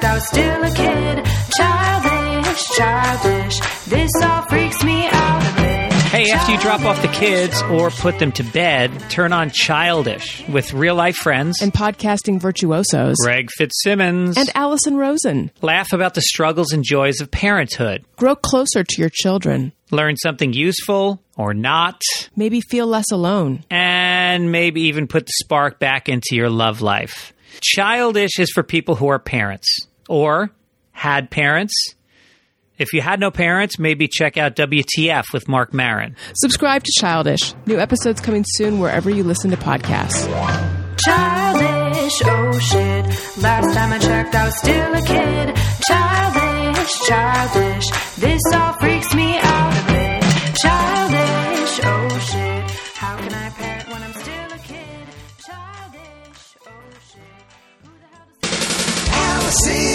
checked, I was still a kid. Childish, childish. This all freaks me out a bit. Hey, after you drop off the kids or put them to bed, turn on Childish with real life friends. and podcasting virtuosos. Greg Fitzsimmons. And Allison Rosen. laugh about the struggles and joys of parenthood. Grow closer to your children. Learn something useful or not. Maybe feel less alone. and maybe even put the spark back into your love life. Childish is for people who are parents or had parents. If you had no parents, maybe check out WTF with Marc Maron. Subscribe to Childish. New episodes coming soon wherever you listen to podcasts. Childish, oh shit. Last time I checked, I was still a kid. Childish, childish. This all freaks me out a bit. Childish, oh shit. How can I parent when I'm still a kid? Childish, oh shit. Who the hell does Allison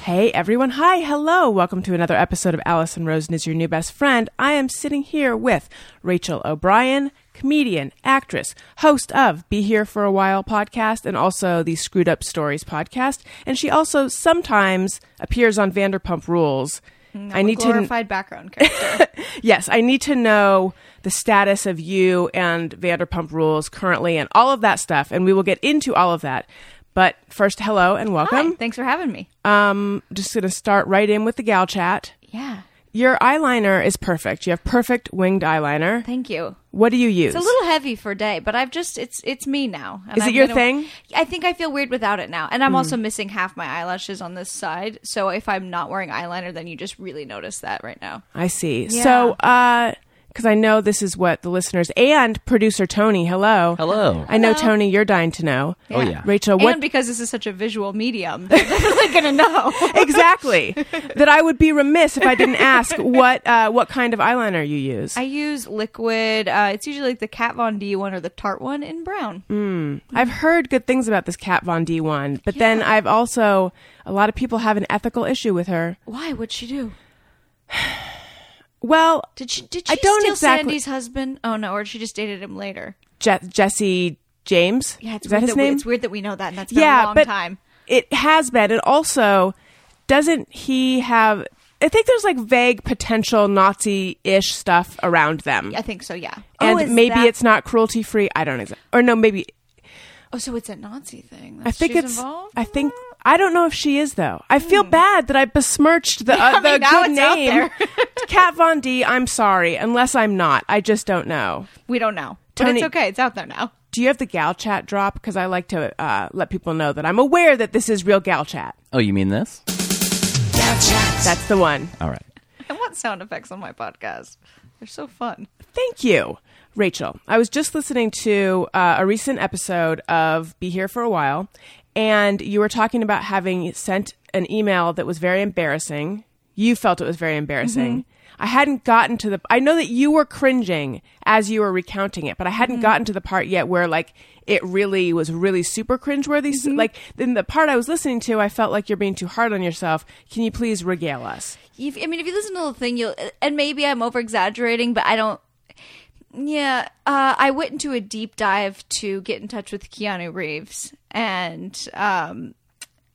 Hey everyone, hi, hello. Welcome to another episode of Allison Rosen is your new best friend. I am sitting here with Rachel O'Brien, comedian, actress, host of Be Here for a While podcast and also the Screwed Up Stories podcast. And she also sometimes appears on Vanderpump Rules. I need to glorified background character. Yes, I need to know the status of you and Vanderpump Rules currently and all of that stuff, and we will get into all of that. But first, hello and Hi, welcome. thanks for having me. Um, just gonna start right in with the gal chat. Yeah, Your eyeliner is perfect. You have perfect winged eyeliner. thank you. What do you use? It's a little heavy for day, but I've just it's it's me now. and Is it I'm your gonna- thing? I think I feel weird without it now, and I'm also missing half my eyelashes on this side. So if I'm not wearing eyeliner, then you just really notice that right now. I see. Yeah. So, uh, because I know this is what the listeners and producer Tony. Hello. Hello. I know Tony. You're dying to know. Oh, yeah. Rachel, what And because this is such a visual medium, they're definitely gonna know. exactly that I would be remiss if I didn't ask what uh, what kind of eyeliner you use. I use liquid. Uh, it's usually like the Kat Von D one or the Tarte one in brown. Mm. I've heard good things about this Kat Von D one, but then I've also a lot of people have an ethical issue with her. Why? What'd she do? Well, Did she? Did she I don't steal exactly- Sandy's husband? Oh no, or she just dated him later. Je- Jesse James. Yeah, it's is that weird his we- name? It's weird that we know that, and that's been yeah, a long but time. it has been, and also doesn't he have? I think there's like vague potential Nazi-ish stuff around them, I think so. Yeah. and oh, maybe that- it's not cruelty-free. I don't know, or no, maybe Oh, so it's a Nazi thing. I think it's. Involved? I think I don't know if she is though. I feel bad that I besmirched the, uh, I the mean, now good name, there. Kat Von D. I'm sorry, unless I'm not. I just don't know. we don't know, but it's okay. It's out there now. Do you have the gal chat drop? Because I like to uh, let people know that I'm aware that this is real gal chat. Oh, you mean this? Gal chat. That's the one. All right. I want sound effects on my podcast. They're so fun. Thank you, Rachel. I was just listening to uh, a recent episode of Be Here for a While, and you were talking about having sent an email that was very embarrassing. You felt it was very embarrassing. Mm-hmm. I hadn't gotten to the. I know that you were cringing as you were recounting it, but I hadn't mm-hmm. gotten to the part yet where like it really was really super cringeworthy. So, mm-hmm. Like in the part I was listening to, I felt like you're being too hard on yourself. Can you please regale us? If, I mean, if you listen to the thing, you'll and maybe I'm over exaggerating, but I don't. Yeah, uh, I went into a deep dive to get in touch with Keanu Reeves, and um,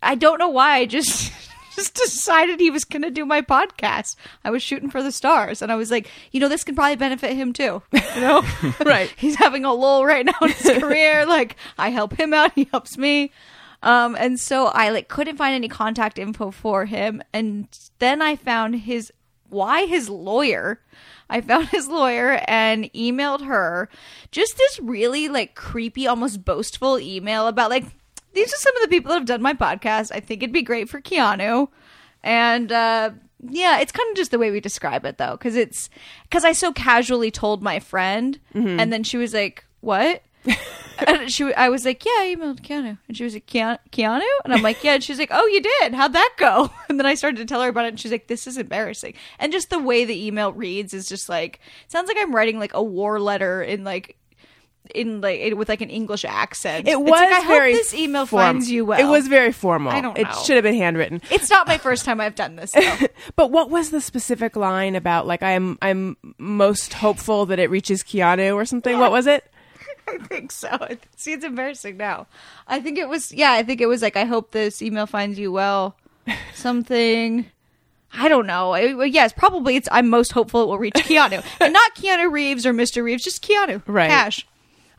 I don't know why. I just just decided he was going to do my podcast. I was shooting for the stars, and I was like, you know, this can probably benefit him too. You know, Right. He's having a lull right now in his career. Like, I help him out, he helps me. Um, and so I like couldn't find any contact info for him, and then I found his why his lawyer. I found his lawyer and emailed her just this really like creepy, almost boastful email about like these are some of the people that have done my podcast. I think it'd be great for Keanu. And uh yeah, it's kind of just the way we describe it though, because it's because I so casually told my friend, and then she was like, "What?" and she, I was like, "Yeah, I emailed Keanu," and she was like, "Keanu?" Keanu? And I'm like, "Yeah." And she's like, "Oh, you did? How'd that go?" And then I started to tell her about it, and she's like, "This is embarrassing." And just the way the email reads is just like sounds like I'm writing like a war letter in like in like with like an English accent. It was like, I very hope this email form- finds you well. It was very formal. I don't It should have been handwritten. It's not my first time I've done this. But what was the specific line about? Like, I'm I'm most hopeful that it reaches Keanu or something. What was it? I think so. See, it's embarrassing now. I think it was. Yeah, I think it was like, I hope this email finds you well. Something. I don't know. It- yes, probably it's. I'm most hopeful it will reach Keanu, and not Keanu Reeves or Mr. Reeves, just Keanu. Right. Cash.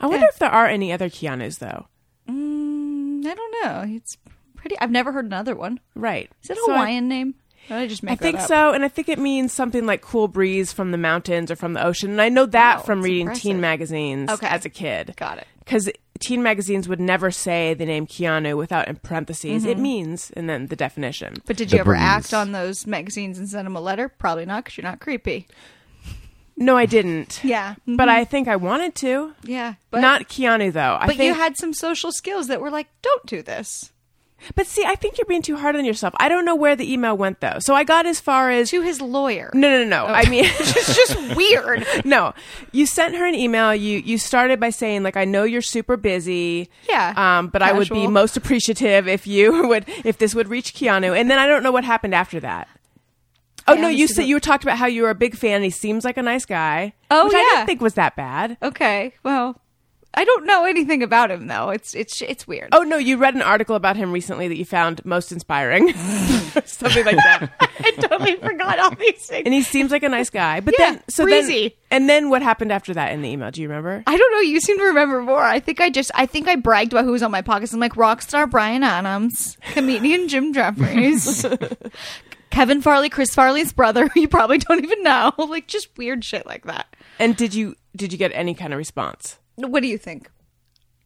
I wonder if there are any other Keanu's though. Mm, I don't know. It's pretty. I've never heard another one. Right? Is it a So I- Hawaiian name? Or did I just make I think up? so, and I think it means something like cool breeze from the mountains or from the ocean. And I know that Wow, from reading impressive. teen magazines Okay. as a kid. Got it. Because teen magazines would never say the name Keanu without in parentheses. It mm-hmm. means, and then the definition. But did The you ever breeze. act on those magazines and send them a letter? Probably not, because you're not creepy. No, I didn't. Yeah, But mm-hmm. I think I wanted to. yeah, but Not Keanu though. I But think, you had some social skills that were like, don't do this. But see, I think you're being too hard on yourself. I don't know where the email went though. So I got as far as To his lawyer. no, no, no, no. I mean, it's just weird. no. You sent her an email. You you started by saying like, I know you're super busy. Yeah, Um, but I would be most appreciative if you would if this would reach Keanu. And then I don't know what happened after that. Oh I no, you said you talked about how you were a big fan. He seems like a nice guy. Oh, which I yeah. didn't think was that bad. Okay, well, I don't know anything about him though. It's it's it's weird. Oh no, you read an article about him recently that you found most inspiring, something like that. I totally forgot all these things. And he seems like a nice guy. But Yeah, then, so breezy. then, and then what happened after that in the email? Do you remember? I don't know. You seem to remember more. I think I just, I think I bragged about who was on my podcast. I'm like rock star Bryan Adams, comedian Jim Jefferies, Kevin Farley, Chris Farley's brother, you probably don't even know. Like just weird shit like that. And did you did you get any kind of response? What do you think?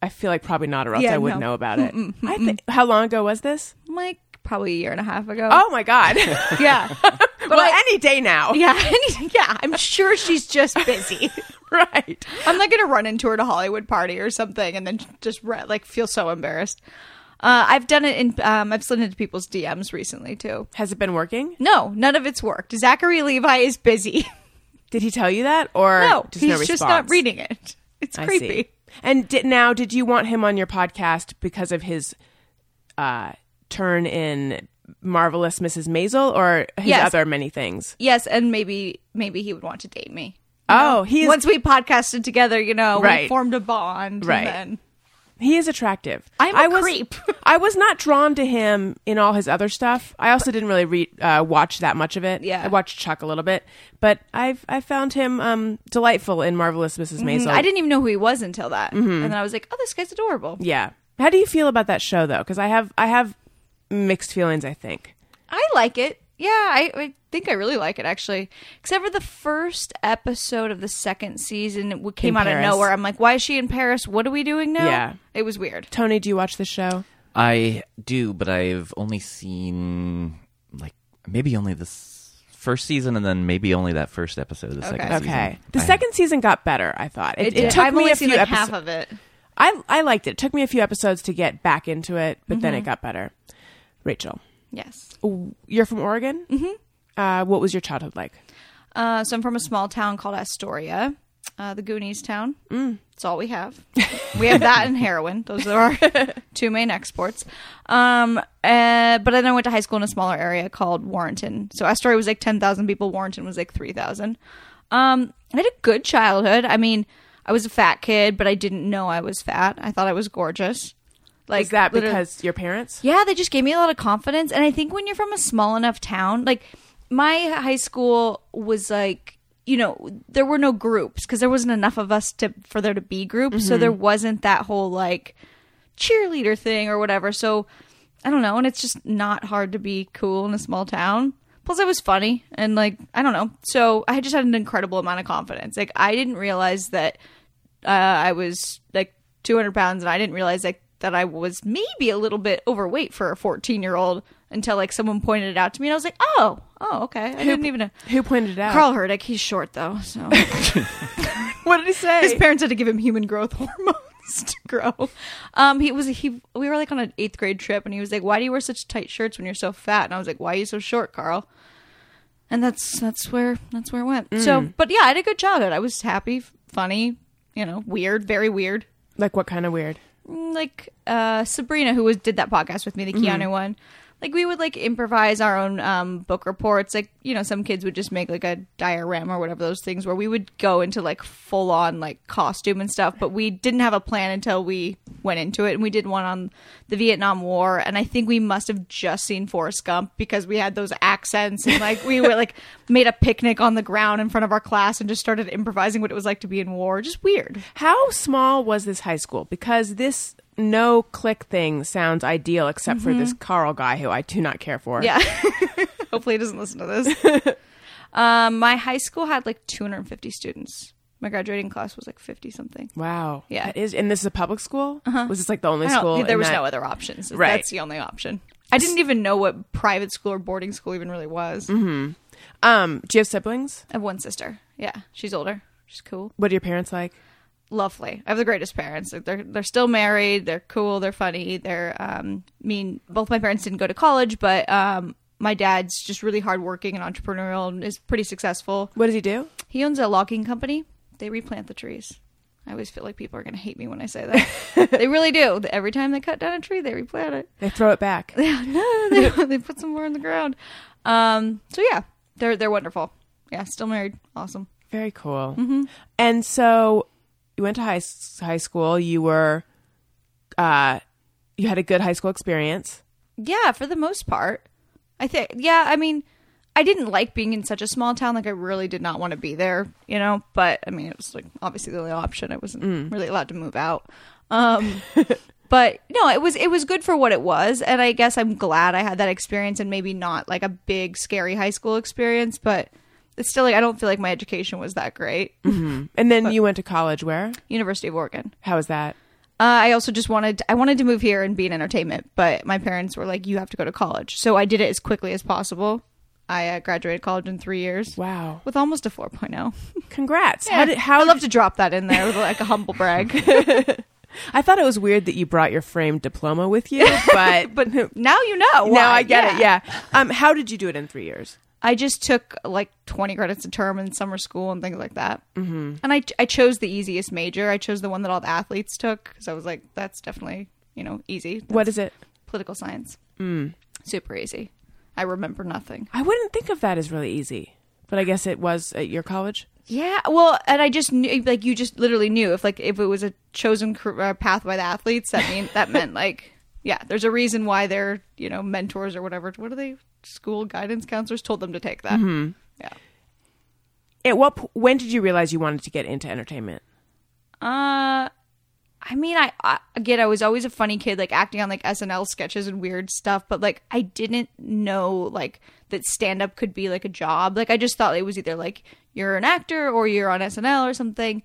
I feel like probably not, or else Yeah, I wouldn't no. know about it. I. How long ago was this? Like probably a year and a half ago. Oh my god! yeah. well, I- any day now. Yeah, any- yeah, I'm sure she's just busy. right. I'm not gonna run into her at a Hollywood party or something, and then just re- like feel so embarrassed. Uh, I've done it in. Um, I've slid into people's DMs recently too. Has it been working? No, none of it's worked. Zachary Levi is busy. Did he tell you that, or no, just he's no just not reading it. It's creepy. And did, now, did you want him on your podcast because of his uh, turn in marvelous Mrs. Maisel, or his Yes. other many things? Yes, and maybe maybe he would want to date me. Oh, he is. Once we podcasted together, you know, Right. we formed a bond. Right. And then, He is attractive. I'm a I was, creep. I was not drawn to him in all his other stuff. I also didn't really read, uh, watch that much of it. Yeah. I watched Chuck a little bit, but I've I found him um, delightful in Marvelous Mrs. Maisel. I didn't even know who he was until that, Mm-hmm. and then I was like, "Oh, this guy's adorable." Yeah. How do you feel about that show though? Because I have I have mixed feelings. I think. I like it. Yeah, I, I think I really like it actually. Except for the first episode of the second season, it came In out of nowhere. I'm like, why is she in Paris? What are we doing now? Yeah. it was weird. Tony, do you watch the show? I do, but I've only seen like maybe only this first season, and then maybe only that first episode of the second Okay. season. Okay. The I- second season got better. I thought it, it, did. took I've me only a seen few like episodes. half of it. I I liked it. It took me a few episodes to get back into it, but then it Mm-hmm. got better. Rachel, Yes. you're from Oregon. Mm-hmm. Uh, what was your childhood like? Uh, so I'm from a small town called Astoria, uh, the Goonies town. Mm. That's all we have. we have that and heroin. Those are our two main exports. Um, uh, but then I went to high school in a smaller area called Warrenton. So Astoria was like 10,000 people. Warrenton was like 3,000. Um, I had a good childhood. I mean, I was a fat kid, but I didn't know I was fat. I thought I was gorgeous. Like Is that because your parents? yeah, they just gave me a lot of confidence. And I think when you're from a small enough town, like my high school was like, you know, there were no groups because there wasn't enough of us to for there to be groups. So there wasn't that whole like cheerleader thing or whatever. So I don't know, and it's just not hard to be cool in a small town. Plus, I was funny and like I don't know. So I just had an incredible amount of confidence. Like I didn't realize that uh, I was like 200 pounds, and I didn't realize like that I was maybe a little bit overweight for a 14 year old until like someone pointed it out to me, and I was like, oh, oh, okay. I didn't even know. Who pointed it out? Carl Herdick, he's short though, so What did he say? his parents had to give him human growth hormones to grow. Um, he was he. We were like on an eighth grade trip, and he was like, "Why do you wear such tight shirts when you're so fat?" And I was like, "Why are you so short, Carl?" And that's that's where that's where it went. So, but yeah, I had a good childhood. I was happy, funny, you know, weird, very weird. Like what kind of weird? Like uh Sabrina who was did that podcast with me, the Keanu one. Like we would like improvise our own um book reports. Like, you know, some kids would just make like a diorama or whatever those things where we would go into like full on like costume and stuff, but we didn't have a plan until we went into it and we did one on the Vietnam War and I think we must have just seen Forrest Gump because we had those accents and like we were like made a picnic on the ground in front of our class and just started improvising what it was like to be in war. Just weird. How small was this high school? Because this no click thing sounds ideal, except for this Carl guy who I do not care for. Yeah. Hopefully he doesn't listen to this. um, my high school had like 250 students. My graduating class was like 50 something. Wow. Yeah. That is, and this is a public school. Was this like the only school? there was that- no other options. Right. That's the only option. I didn't even know what private school or boarding school even really was. Um, do you have siblings? I have one sister. Yeah, she's older. She's cool. What are your parents like? Lovely. I have the greatest parents. They're they're still married. They're cool. They're funny. They're um. I mean, both my parents didn't go to college, but um, my dad's just really hardworking and entrepreneurial and is pretty successful. What does he do? He owns a logging company. They replant the trees. I always feel like people are going to hate me when I say that. they really do. Every time they cut down a tree, they replant it. They throw it back. no, they, they put some more in the ground. Um, so yeah, they're they're wonderful. Yeah, still married. Awesome. Very cool. And so you went to high high school. You were, uh, you had a good high school experience. Yeah, for the most part. I think. Yeah, I mean, I didn't like being in such a small town. Like, I really did not want to be there. You know, but I mean, it was like obviously the only option. I wasn't really allowed to move out. Um, but no, it was it was good for what it was, and I guess I'm glad I had that experience, and maybe not like a big scary high school experience, but. It's still like I don't feel like my education was that great. And then you went to college. Where? University of Oregon. How was that? Uh, I also just wanted I wanted to move here and be in entertainment, but my parents were like, "You have to go to college." So I did it as quickly as possible. I uh, graduated college in three years Wow. with almost a 4.0. Congrats. Yeah, How did how I love to drop that in there with like a humble brag. I thought it was weird that you brought your framed diploma with you, but but now you know. now. I get it. Yeah. Um, how did you do it in three years? I just took like 20 credits a term in summer school and things like that. Mm-hmm. And I, I chose the easiest major. I chose the one that all the athletes took because I was like, that's definitely, you know, easy. What is it? Political science. Super easy. I remember nothing. I wouldn't think of that as really easy, but I guess it was at your college. Yeah, well, and I just knew, like, you just literally knew if, like, if it was a chosen car- uh, path by the athletes, that mean that meant like, yeah, there's a reason why their, you know, mentors or whatever. What are they? School guidance counselors told them to take that. Yeah. At what? When did you realize you wanted to get into entertainment? Uh, I mean, I, I again, I was always a funny kid, like acting on like SNL sketches and weird stuff, but like I didn't know like that stand up could be like a job. Like I just thought it was either like you're an actor or you're on SNL or something.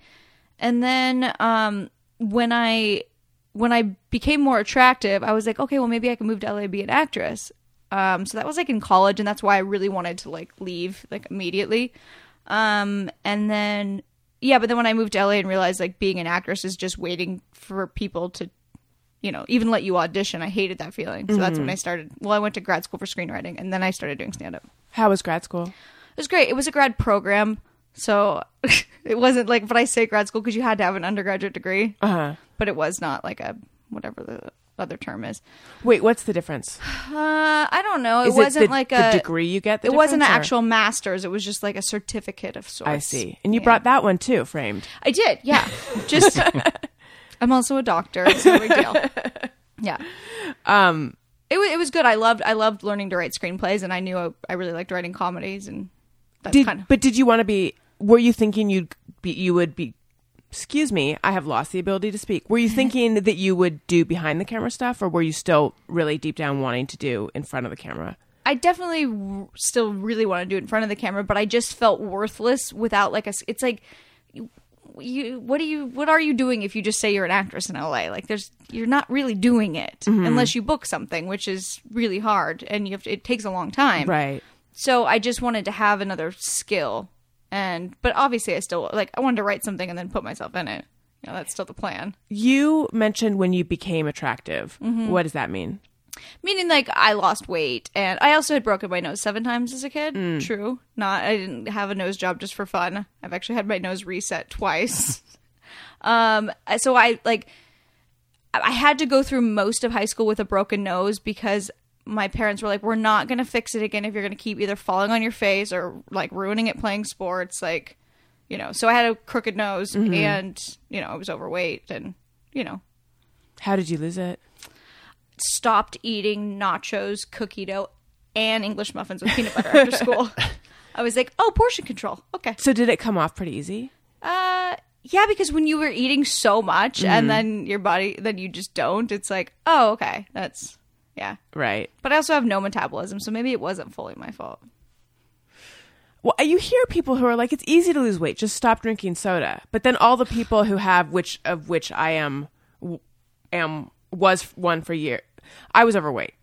And then um when I when I became more attractive, I was like, okay, well maybe I can move to LA and be an actress. Um, so that was like in college, and that's why I really wanted to like leave like immediately. Um, and then yeah, but then when I moved to LA and realized like being an actress is just waiting for people to, you know, even let you audition. I hated that feeling. So that's when I started. Well, I went to grad school for screenwriting, and then I started doing stand up. How was grad school? It was great. It was a grad program, so it wasn't like. But I say grad school because you had to have an undergraduate degree, Uh huh. But it was not like a whatever the other term is. Wait, what's the difference? Uh, I don't know. It Is wasn't it the, like the a degree you get? The It wasn't an or- actual master's. It was just like a certificate of sorts. I see. And you Yeah. brought that one too, framed. I did, yeah. Just I'm also a doctor. It's no big deal. Yeah. Um, It was it was good. I loved I loved learning to write screenplays, and I knew I, I really liked writing comedies, and did kind of but did you want to be? Were you thinking you'd be? You would be. Excuse me, I have lost the ability to speak. Were you thinking that you would do behind the camera stuff, or were you still really deep down wanting to do in front of the camera? I definitely w- still really want to do it in front of the camera, but I just felt worthless without like a. It's like. You, you what do you what are you doing if you just say you're an actress in LA like there's you're not really doing it mm-hmm. unless you book something which is really hard and you have to, it takes a long time Right. so I just wanted to have another skill, and but obviously I still like I wanted to write something and then put myself in it. You know, that's still the plan. You mentioned when you became attractive. What does that mean? Meaning, like I lost weight, and I also had broken my nose seven times as a kid. True, not I didn't have a nose job just for fun. I've actually had my nose reset twice. Um, so I like I I had to go through most of high school with a broken nose because my parents were like, "We're not gonna fix it again if you're gonna keep either falling on your face or like ruining it playing sports." Like, you know, so I had a crooked nose and you know I was overweight and you know How did you lose it? stopped eating nachos, cookie dough, and English muffins with peanut butter after school. I was like, "Oh, portion control. Okay." So did it come off pretty easy? Uh, yeah, because when you were eating so much Mm-hmm. and then your body, then you just don't. It's like, oh, okay, that's yeah. Right. But I also have no metabolism, so maybe it wasn't fully my fault. Well, you hear people who are like, "It's easy to lose weight. Just stop drinking soda." But then all the people who have, which of which I am, am was one for year. I was overweight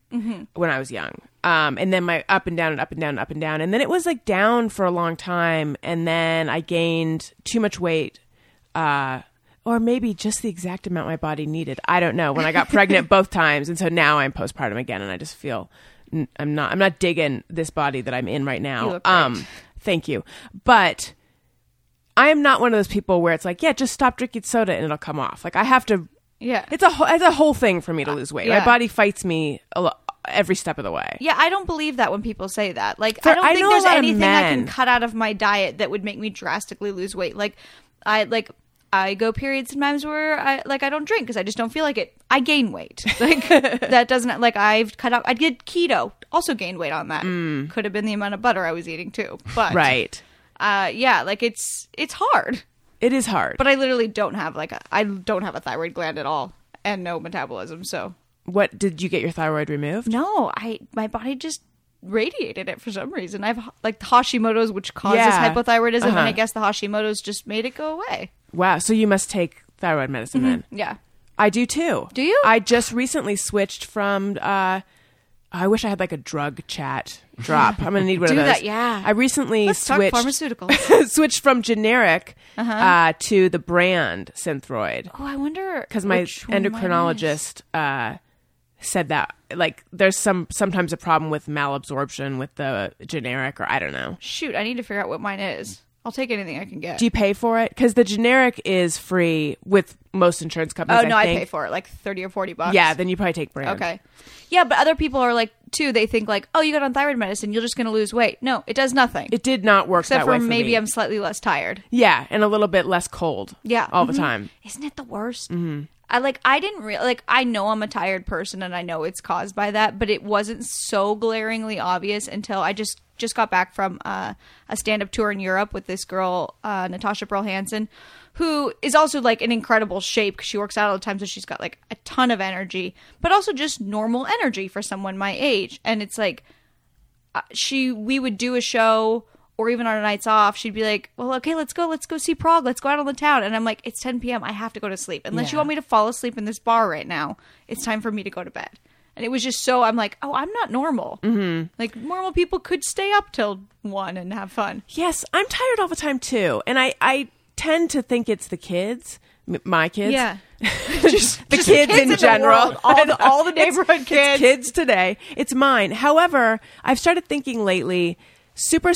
when I was young, um, and then my up and down and up and down and up and down, and then it was like down for a long time, and then I gained too much weight, uh, or maybe just the exact amount my body needed. I don't know. When I got pregnant both times, and so now I'm postpartum again, and I just feel I'm not I'm not digging this body that I'm in right now. Um, thank you, but I am not one of those people where it's like, yeah, just stop drinking soda and it'll come off. Like I have to. Yeah. It's a whole, it's a whole thing for me to lose weight. yeah. My body fights me a lo- every step of the way. Yeah, I don't believe that when people say that. Like, For- I don't I think there's anything I can cut out of my diet that would make me drastically lose weight. Like, I like I go periods sometimes where I like I don't drink because I just don't feel like it. I gain weight. Like that doesn't like I've cut out. I did keto, also gained weight on that. Could have been the amount of butter I was eating too. But Mm. Right. uh, yeah, like it's it's hard. It is hard. But I literally don't have like a I don't have a thyroid gland at all and no metabolism. So what did you get your thyroid removed? no, I my body just radiated it for some reason. I've like Hashimoto's, which causes Yeah. hypothyroidism, and Uh-huh. I guess the Hashimoto's just made it go away. Wow. So you must take thyroid medicine then. Yeah. I do too. Do you? I just recently switched from. uh I wish I had like a drug chat drop. I'm gonna need one Do of those. that, yeah. I recently Let's talk switched pharmaceuticals. switched from generic Uh-huh. uh, to the brand Synthroid oh, I wonder because my which one mine is. endocrinologist uh, said that like there's some sometimes a problem with malabsorption with the generic or I don't know. Shoot, I need to figure out what mine is. I'll take anything I can get. Do you pay for it? Because the generic is free with most insurance companies. oh no, I, think. pay for it like thirty or forty bucks. Yeah, then you probably take brand. Okay. Yeah, but other people are like too. They think like, oh, you got on thyroid medicine, you're just going to lose weight. No, it does nothing. It did not work Except that for for maybe me. I'm slightly less tired. Yeah, and a little bit less cold. Yeah. all the Mhm. time. Isn't it the worst? Mm-hmm. I like. I didn't real like. I know I'm a tired person, and I know it's caused by that, but it wasn't so glaringly obvious until I just just got back from uh, a stand up tour in Europe with this girl, uh, Natasha Pearl Hansen, who is also like an incredible shape she works out all the time, so she's got like a ton of energy, but also just normal energy for someone my age, and it's like uh, she we would do a show or even on our nights off she'd be like well okay let's go let's go see prague let's go out on the town and i'm like it's 10 p.m i have to go to sleep unless you want me to fall asleep in this bar right now it's time for me to go to bed and it was just so i'm like oh i'm not normal mm-hmm. like normal people could stay up till one and have fun Yes, I'm tired all the time too, and I I tend to think it's the kids, my kids. yeah just the kids, in the general, world, all the- all the neighborhood it's kids. kids today. It's mine. However, I've started thinking lately. Super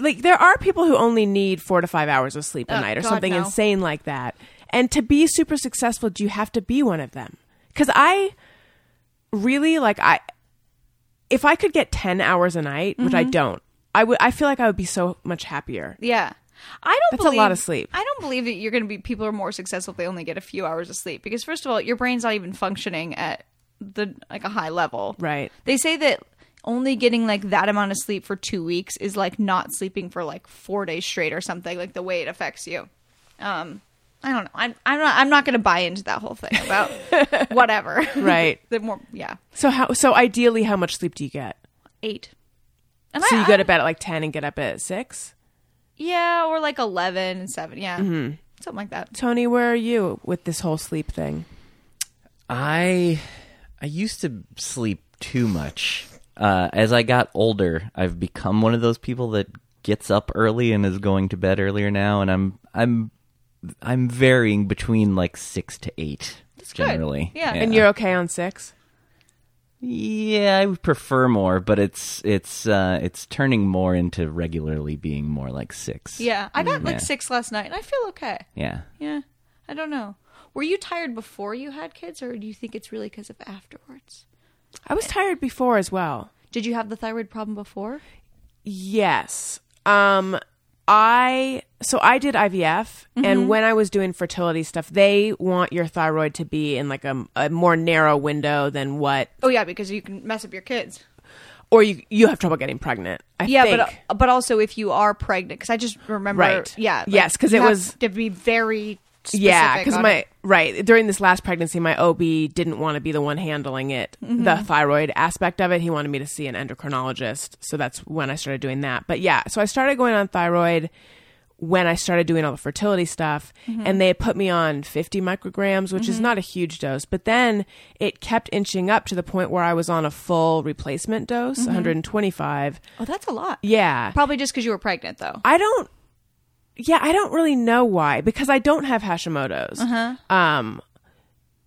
like there are people who only need four to five hours of sleep a Oh, night or God, something no. insane like that. And to be super successful, do you have to be one of them? Because I really like I. If I could get ten hours a night, which Mm-hmm. I don't, I would. I feel like I would be so much happier. Yeah. I don't That's a lot of sleep. I don't believe that you're going to be people are more successful if they only get a few hours of sleep because first of all, your brain's not even functioning at the like a high level. Right. They say that only getting like that amount of sleep for 2 weeks is like not sleeping for like 4 days straight or something like the way it affects you. Um I don't know. I'm, I'm not. I'm not going to buy into that whole thing about whatever. Right. the more, yeah, So how? So ideally, how much sleep do you get? eight. And So I- you go to bed at like ten and get up at six. yeah, or like eleven and seven. Yeah, Mm-hmm. something like that. Tony, where are you with this whole sleep thing? I I used to sleep too much. Uh, as I got older, I've become one of those people that gets up early and is going to bed earlier now, and I'm I'm I'm varying between like six to eight good. generally. Yeah. And you're okay on six? yeah, I would prefer more, but it's it's uh, it's turning more into regularly being more like six. Yeah, I got like Yeah. six last night, and I feel okay. yeah. Yeah, I don't know. Were you tired before you had kids, or do you think it's really because of afterwards? I was tired before as well. Did you have the thyroid problem before? Yes. Um I so I did IVF and when I was doing fertility stuff, they want your thyroid to be in like a, a more narrow window than what Oh yeah, because you can mess up your kids. or you you have trouble getting pregnant. I Yeah, think. but uh, but also if you are pregnant, because I just remember, Right. Yeah, Yes, because it was- to be very yeah, because my it. right during this last pregnancy, my OB didn't want to be the one handling it, Mm-hmm. the thyroid aspect of it. He wanted me to see an endocrinologist, so that's when I started doing that. But yeah, so I started going on thyroid when I started doing all the fertility stuff, Mm-hmm. and they put me on 50 micrograms, which is not a huge dose, but then it kept inching up to the point where I was on a full replacement dose, Mm-hmm. 125. Oh, that's a lot. Yeah, Probably just because you were pregnant, though. I don't. Yeah, I don't really know why because I don't have Hashimoto's. Uh-huh. Um,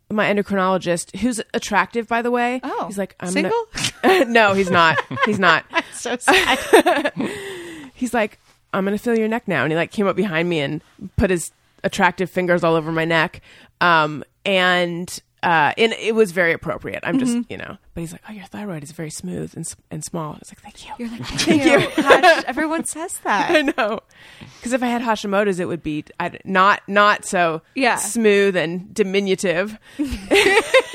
my endocrinologist, who's attractive, by the way. Oh, he's like I'm single? Gonna... no, he's not. He's not. so sad. He's like I'm gonna feel your neck now, and he like came up behind me and put his attractive fingers all over my neck. Um, and uh, and it was very appropriate. I'm just Mm-hmm. you know, but he's like, oh, your thyroid is very smooth and s- and small. I was like, thank you. You're like, thank you. Gosh, everyone says that. I know. Because if I had Hashimoto's, it would be I, not not so Yeah. smooth and diminutive.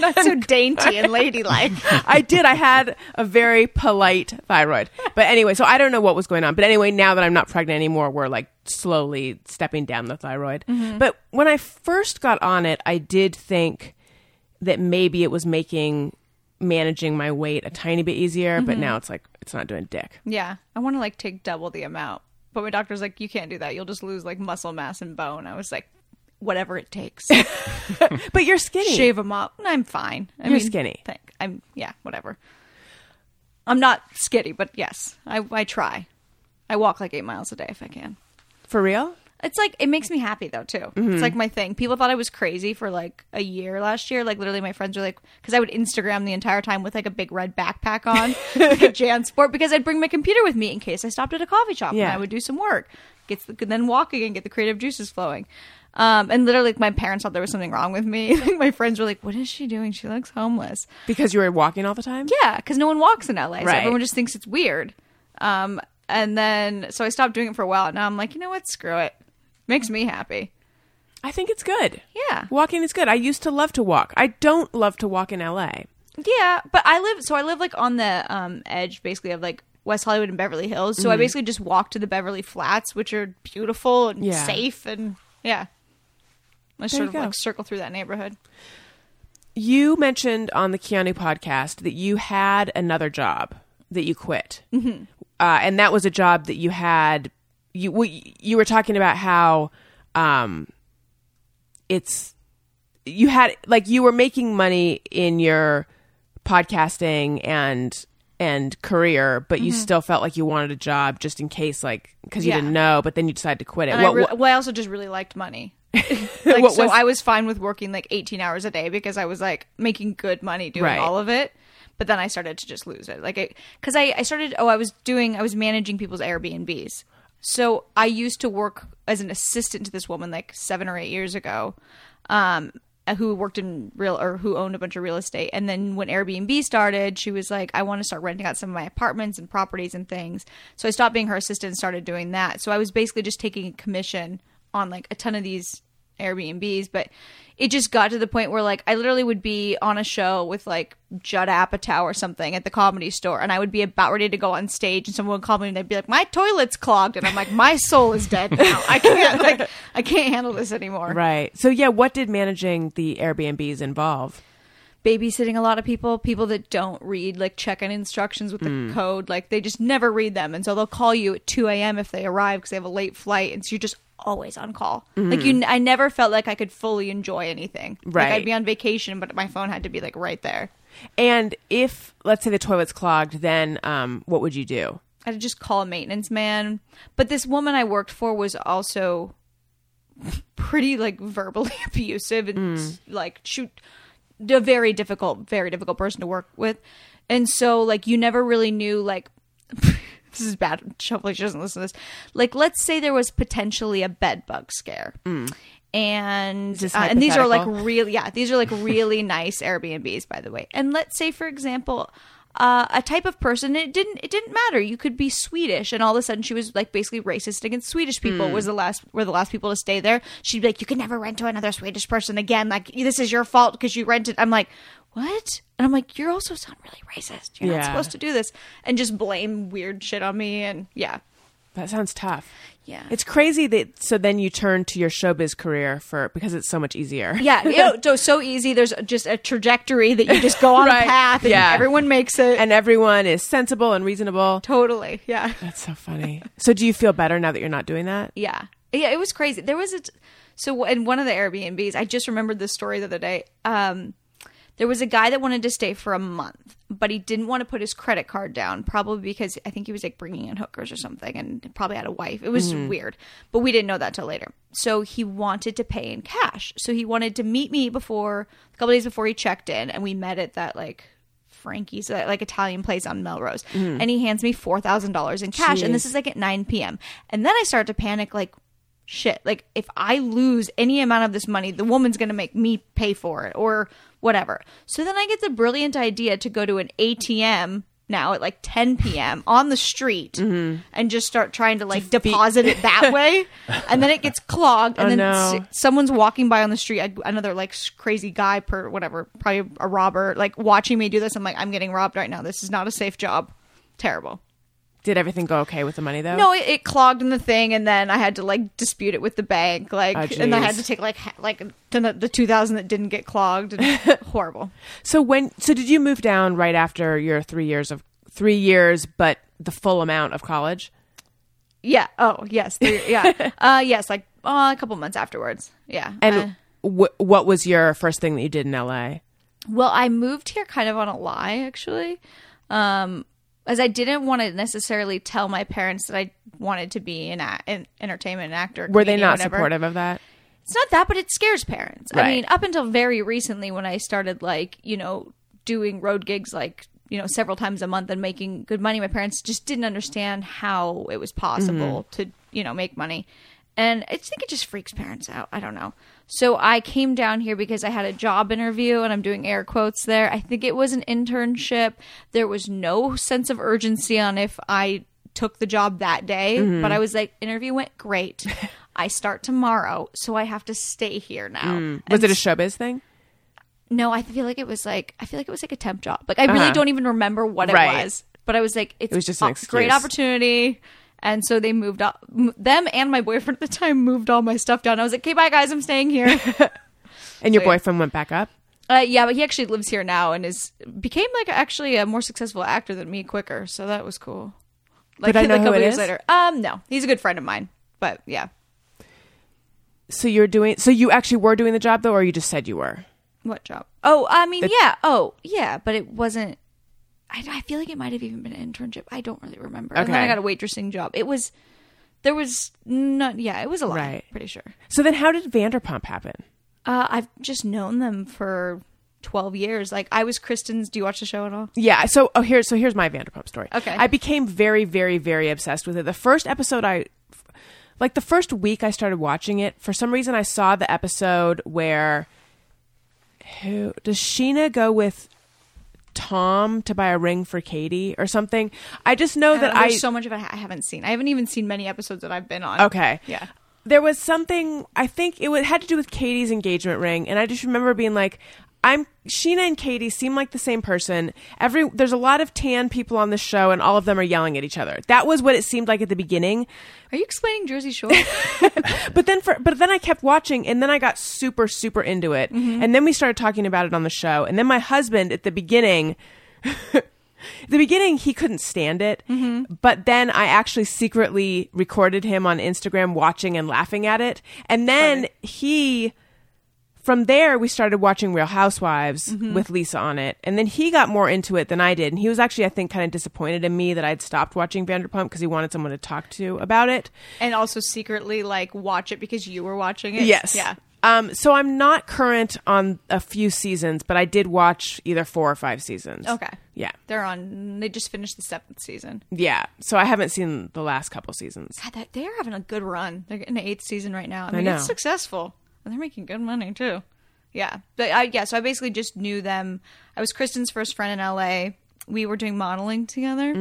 Not so dainty and ladylike. I did. I had a very polite thyroid. But anyway, so I don't know what was going on. But anyway, now that I'm not pregnant anymore, we're like slowly stepping down the thyroid. But when I first got on it, I did think that maybe it was making managing my weight a tiny bit easier. But mm-hmm. now it's like it's not doing dick. Yeah, I want to like take double the amount, but my doctor's like, you can't do that. You'll just lose like muscle mass and bone. I was like, whatever it takes. But you're skinny. Shave them up. I'm fine. I You're mean, skinny. Thank. I'm yeah, whatever. I'm not skinny, but yes, I I try. I walk like eight miles a day if I can. For real? It's like it makes me happy though too. Mm-hmm. It's like my thing. People thought I was crazy for like a year last year. Like literally, my friends were like, because I would Instagram the entire time with like a big red backpack on, like a JanSport, because I'd bring my computer with me in case I stopped at a coffee shop Yeah. and I would do some work, gets the, then walk again, get the creative juices flowing. Um, and literally, like, my parents thought there was something wrong with me. Like, my friends were like, "What is she doing? She looks homeless." Because you were walking all the time? Yeah, because no one walks in LA, so everyone just thinks it's weird. Um, and then so I stopped doing it for a while. Now I'm like, you know what? Screw it. Makes me happy. I think it's good. Yeah. Walking is good. I used to love to walk. I don't love to walk in LA. Yeah, but I live so I live like on the um edge basically of like West Hollywood and Beverly Hills. So I basically just walk to the Beverly Flats, which are beautiful and Yeah. safe and yeah. I sort of go. like circle through that neighborhood. You mentioned on the Keanu podcast that you had another job that you quit, mm-hmm. uh, and that was a job that you had. You we, you were talking about how um, it's you had like you were making money in your podcasting and and career, but you still felt like you wanted a job just in case, like because you Yeah. didn't know, but then you decided to quit it. What- I, re- what- well, I also just really liked money. like, so was- I was fine with working like 18 hours a day because I was like making good money doing Right. all of it. But then I started to just lose it. Like, because I, I started, oh, I was doing, I was managing people's Airbnbs. So I used to work as an assistant to this woman like seven or eight years ago, um, who worked in real or who owned a bunch of real estate. And then when Airbnb started, she was like, I want to start renting out some of my apartments and properties and things. So I stopped being her assistant and started doing that. So I was basically just taking a commission on like a ton of these Airbnbs, but it just got to the point where like I literally would be on a show with like Judd Apatow or something at the comedy store, and I would be about ready to go on stage, and someone would call me and they'd be like, "My toilet's clogged," and I'm like, "My soul is dead now. I can't like I can't handle this anymore." right. So yeah, what did managing the Airbnbs involve? babysitting a lot of people, people that don't read like check-in instructions with the hmm. code, like they just never read them, and so they'll call you at two a.m. if they arrive because they have a late flight, and so you're just always on call. Like you, I never felt like I could fully enjoy anything. Like Right. I'd be on vacation, but my phone had to be like right there. And if let's say the toilet's clogged, then um, what would you do? I'd just call a maintenance man. But this woman I worked for was also pretty like verbally abusive and like shoot a very difficult, very difficult person to work with. And so like you never really knew like this is bad. Hopefully she doesn't listen to this. Like let's say there was potentially a bed bug scare. and uh, and these are like really yeah these are like really nice Airbnbs by the way. And let's say for example. Uh, a type of person it didn't it didn't matter you could be swedish and all of a sudden she was like basically racist against swedish people Hmm. was the last were the last people to stay there she'd be like you can never rent to another swedish person again like this is your fault because you rented i'm like what and i'm like you're also sound really racist you're Yeah. not supposed to do this and just blame weird shit on me and yeah That sounds tough. yeah It's crazy that so then you turn to your showbiz career for because it's so much easier. yeah, you know, so so easy. There's just a trajectory that you just go on Right. a path, and Yeah. everyone makes it. And everyone is sensible and reasonable. totally, yeah, That's so funny. so do you feel better now that you're not doing that? yeah, yeah. It was crazy. There was a t- so in one of the Airbnbs. I just remembered this story the other day. Um, there was a guy that wanted to stay for a month, but he didn't want to put his credit card down, probably because I think he was like bringing in hookers or something, and probably had a wife. It was mm-hmm. weird, but we didn't know that till later. So he wanted to pay in cash. So he wanted to meet me before a couple days before he checked in, and we met at that like Frankie's, that like Italian place on Melrose, mm-hmm. and he hands me four thousand dollars in cash, and this is like at nine p.m. And then I start to panic, like shit like if i lose any amount of this money the woman's going to make me pay for it or whatever. So then i get the brilliant idea to go to an atm now at like 10 p.m on the street Mm-hmm. and just start trying to like deposit it that way. And then it gets clogged and Oh, then no. s- someone's walking by on the street another like crazy guy per whatever probably a robber like watching me do this. I'm like i'm getting robbed right now. This is not a safe job. Terrible Did everything go okay with the money though? no, it, it clogged in the thing, and then I had to like dispute it with the bank, like, Oh, and I had to take like ha- like the, the two thousand that didn't get clogged. And horrible. So when so did you move down right after your three years of three years, but the full amount of college? Yeah. Oh, yes. There- yeah. uh, yes. Like uh, a couple months afterwards. Yeah. And Uh, wh- what was your first thing that you did in LA? well, I moved here kind of on a lie, actually, um, as I didn't want to necessarily tell my parents that I wanted to be an, a- in entertainment and actor. Were they not supportive of that? It's not that, but it scares parents. I mean, up until very recently, when I started like you know doing road gigs like you know several times a month and making good money, my parents just didn't understand how it was possible mm-hmm. to you know make money, and I think it just freaks parents out. I don't know. So I came down here because I had a job interview, and I'm doing air quotes there. I think it was an internship. There was no sense of urgency on if I took the job that day, but I was like, interview went great. I start tomorrow, so I have to stay here now. Was And it a showbiz thing? no, I feel like it was like I feel like it was like a temp job. Like I really Uh-huh. don't even remember what it Right. was, but I was like, it's It was just a great opportunity. And so they moved up. Them and my boyfriend at the time moved all my stuff down. I was like, "Okay, bye guys, I'm staying here." And your So, boyfriend went back up? uh, yeah, but he actually lives here now and is became like actually a more successful actor than me quicker. So that was cool. Like, Could I know like a who couple it years is? later. Um, no, he's a good friend of mine. But yeah, So you're doing so you actually were doing the job though, or you just said you were? What job? Oh, I mean, The- yeah. Oh, yeah. But it wasn't. I, I feel like it might have even been an internship. I don't really remember. And then Okay. I got a waitressing job. It was. There was not. Yeah, it was a lot. Right. Pretty sure. So then how did Vanderpump happen? Uh, I've just known them for twelve years. Like I was Kristen's. Do you watch the show at all? Yeah. So oh here so here's my Vanderpump story. Okay. I became very very very obsessed with it. The first episode I like the first week I started watching it, for some reason I saw the episode where who does Scheana go with Tom to buy a ring for Katie or something? I just know that Uh, I so much of it I haven't seen. I haven't even seen many episodes that I've been on. Okay. Yeah. There was something I think it had to do with Katie's engagement ring, and I just remember being like, "I'm Scheana and Katie seem like the same person. Every there's a lot of tan people on the show, and all of them are yelling at each other. That was what it seemed like at the beginning. Are you explaining Jersey Shore? But then for but then I kept watching, and then I got super super into it, mm-hmm. and then we started talking about it on the show, and then my husband at the beginning. The beginning, he couldn't stand it, mm-hmm. but then I actually secretly recorded him on Instagram watching and laughing at it. And then he, from there, we started watching Real Housewives with Lisa on it. And then he got more into it than I did. And he was actually, I think, kind of disappointed in me that I'd stopped watching Vanderpump because he wanted someone to talk to about it. and also secretly like watch it because you were watching it. Yes. Yeah. Um, so I'm not current on a few seasons, but I did watch either four or five seasons. Okay. Yeah. They're on. They just finished the seventh season. Yeah. So I haven't seen the last couple seasons. God, that- they're having a good run. They're in the eighth season right now. I mean, know. it's successful. They're making good money too. Yeah, but I yeah, so I basically just knew them. I was Kristen's first friend in LA. We were doing modeling together.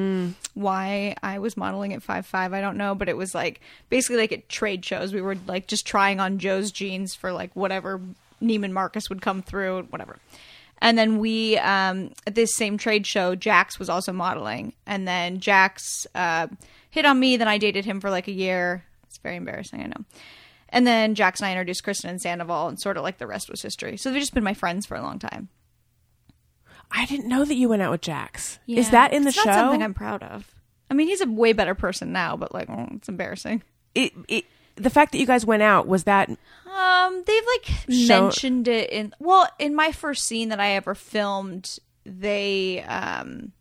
Why I was modeling at five five, I don't know, but it was like basically like at trade shows. We were like just trying on Joe's jeans for like whatever Neiman Marcus would come through, whatever. And then we, um, at this same trade show, Jax was also modeling. And then Jax uh, hit on me. Then I dated him for like a year. It's very embarrassing, I know. And then Jax and I introduced Kristen and Sandoval, and sort of like the rest was history. So they've just been my friends for a long time. I didn't know that you went out with Jax. Is that in the it's show? Not something I'm proud of. I mean, he's a way better person now, but like, oh, it's embarrassing. it, it, the fact that you guys went out was that Um, they've like Show- mentioned it in well, in my first scene that I ever filmed, they um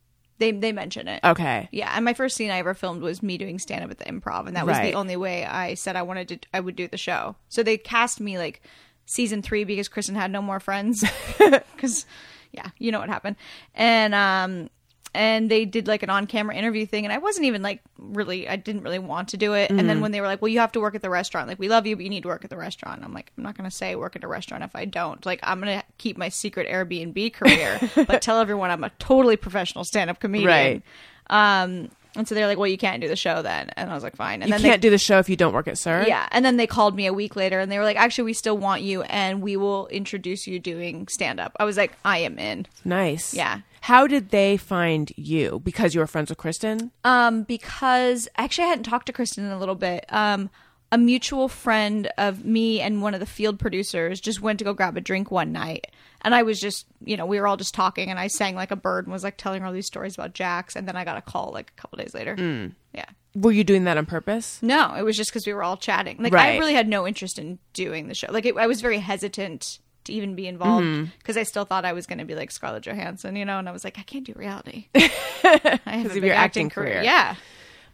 they they mention it. okay? Yeah, and my first scene I ever filmed was me doing stand up at the improv, and that was Right. the only way I said I wanted to I would do the show. So they cast me like season three because Kristen had no more friends. Because yeah, you know what happened. And um and they did like an on camera interview thing and I wasn't even like really I didn't really want to do it. And then when they were like, Well, you have to work at the restaurant, like we love you, but you need to work at the restaurant. I'm like, I'm not gonna say work at a restaurant if I don't. Like I'm gonna keep my secret Airbnb career, but tell everyone I'm a totally professional stand up comedian. Right. Um, and so they're like, "Well, you can't do the show then," and I was like, "Fine." And You then can't they, do the show if you don't work at Sir. yeah, and then they called me a week later, and they were like, "Actually, we still want you, and we will introduce you doing stand up." I was like, "I am in." nice. Yeah. How did they find you? Because you were friends with Kristen. Um, because actually, I hadn't talked to Kristen in a little bit. Um, a mutual friend of me and one of the field producers just went to go grab a drink one night. And I was just, you know, we were all just talking, and I sang like a bird and was like telling her all these stories about Jax. And then I got a call like a couple days later. Yeah. Were you doing that on purpose? No, it was just because we were all chatting. Like I really had no interest in doing the show. Like it, I was very hesitant to even be involved because I still thought I was going to be like Scarlett Johansson, you know. And I was like, I can't do reality. I have a of your acting, career. career. Yeah.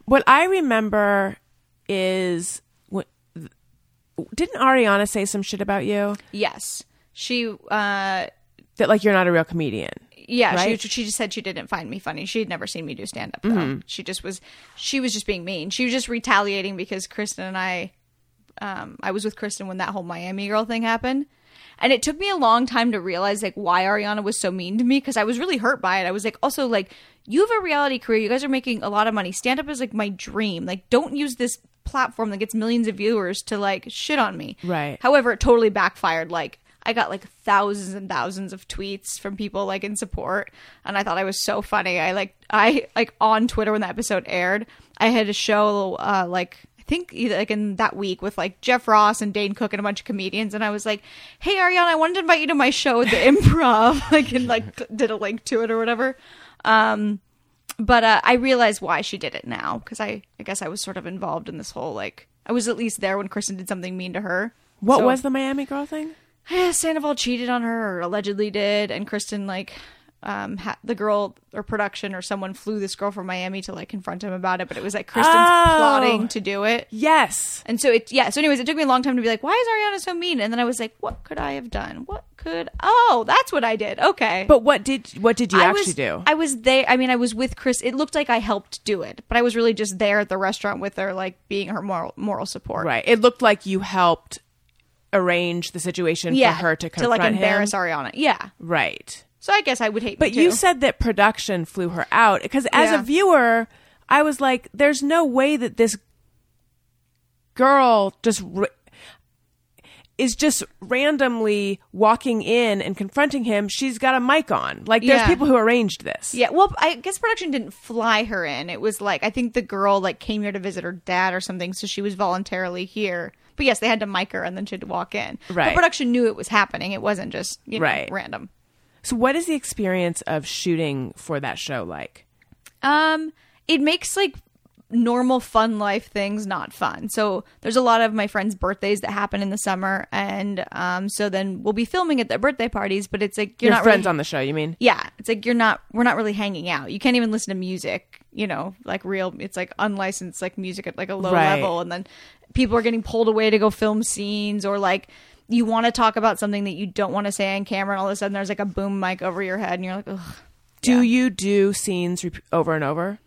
What I remember is what didn't Ariana say some shit about you Yes. She. uh that like you're not a real comedian. Yeah, Right? she she just said she didn't find me funny. She had never seen me do stand up though. She just was she was just being mean. She was just retaliating because Kristen and I um I was with Kristen when that whole Miami girl thing happened. And it took me a long time to realize like why Ariana was so mean to me because I was really hurt by it. I was like also like you have a reality career. You guys are making a lot of money. Stand up is like my dream. Like don't use this platform that gets millions of viewers to like shit on me. Right. However, it totally backfired. Like I got like thousands and thousands of tweets from people like in support, and I thought I was so funny. I like I like on Twitter when the episode aired, I had a show uh, like think either like in that week with like Jeff Ross and Dane Cook and a bunch of comedians, and I was like, "Hey Ariana, I wanted to invite you to my show at the Improv," like and like did a link to it or whatever. Um, but uh, I realize why she did it now because I I guess I was sort of involved in this whole like I was at least there when Kristen did something mean to her. What So- was the Miami girl thing? yeah, Sandoval cheated on her or allegedly did, and Kristen like um ha- the girl or production or someone flew this girl from Miami to like confront him about it, but it was like Kristen's Oh. plotting to do it. Yes. And so it yeah, so anyways, it took me a long time to be like, why is Ariana so mean? And then I was like, what could I have done? What could Oh, that's what I did. Okay. But what did what did you I actually was, do? I was there. I mean, I was with Chris. It looked like I helped do it, but I was really just there at the restaurant with her, like being her moral moral support. right. It looked like you helped arrange the situation Yeah. for her to to confront like embarrass him. Ariana. Yeah. Right. So I guess I would hate. To. But you said that production flew her out because as Yeah. a viewer, I was like, "There's no way that this girl just is just randomly walking in and confronting him. She's got a mic on. Like, there's Yeah. people who arranged this. Yeah, well, I guess production didn't fly her in. It was like I think the girl like came here to visit her dad or something, so she was voluntarily here. But yes, they had to mic her and then she had to walk in. Right. But production knew it was happening. It wasn't just you know, Right. random. So, what is the experience of shooting for that show like? Um, it makes like normal fun life things not fun. So there's a lot of my friends' birthdays that happen in the summer, and um, so then we'll be filming at their birthday parties. But it's like you're Your not friends really, on the show, you mean? yeah, it's like you're not we're not really hanging out. You can't even listen to music, you know, like real it's like unlicensed like music at like a low Right. level and then people are getting pulled away to go film scenes or like you want to talk about something that you don't want to say on camera and all of a sudden there's like a boom mic over your head and you're like, Ugh. Do Yeah. you do scenes rep- over and over?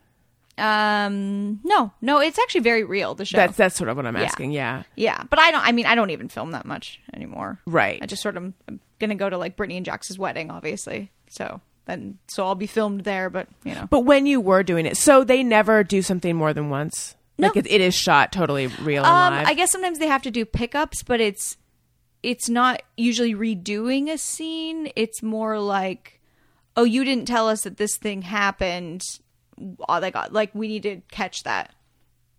Um, no, no, it's actually very real. The show. That's that's sort of what I'm asking. Yeah. yeah, but I don't. I mean, I don't even film that much anymore. Right. I just sort of I'm gonna go to like Brittany and Jax's wedding, obviously. So then, so I'll be filmed there. But you know, But when you were doing it, so they never do something more than once. No. Like it, it is shot totally real and um. I guess sometimes they have to do pickups, but it's it's not usually redoing a scene. It's more like, oh, you didn't tell us that this thing happened. Oh, Like, like we need to catch that.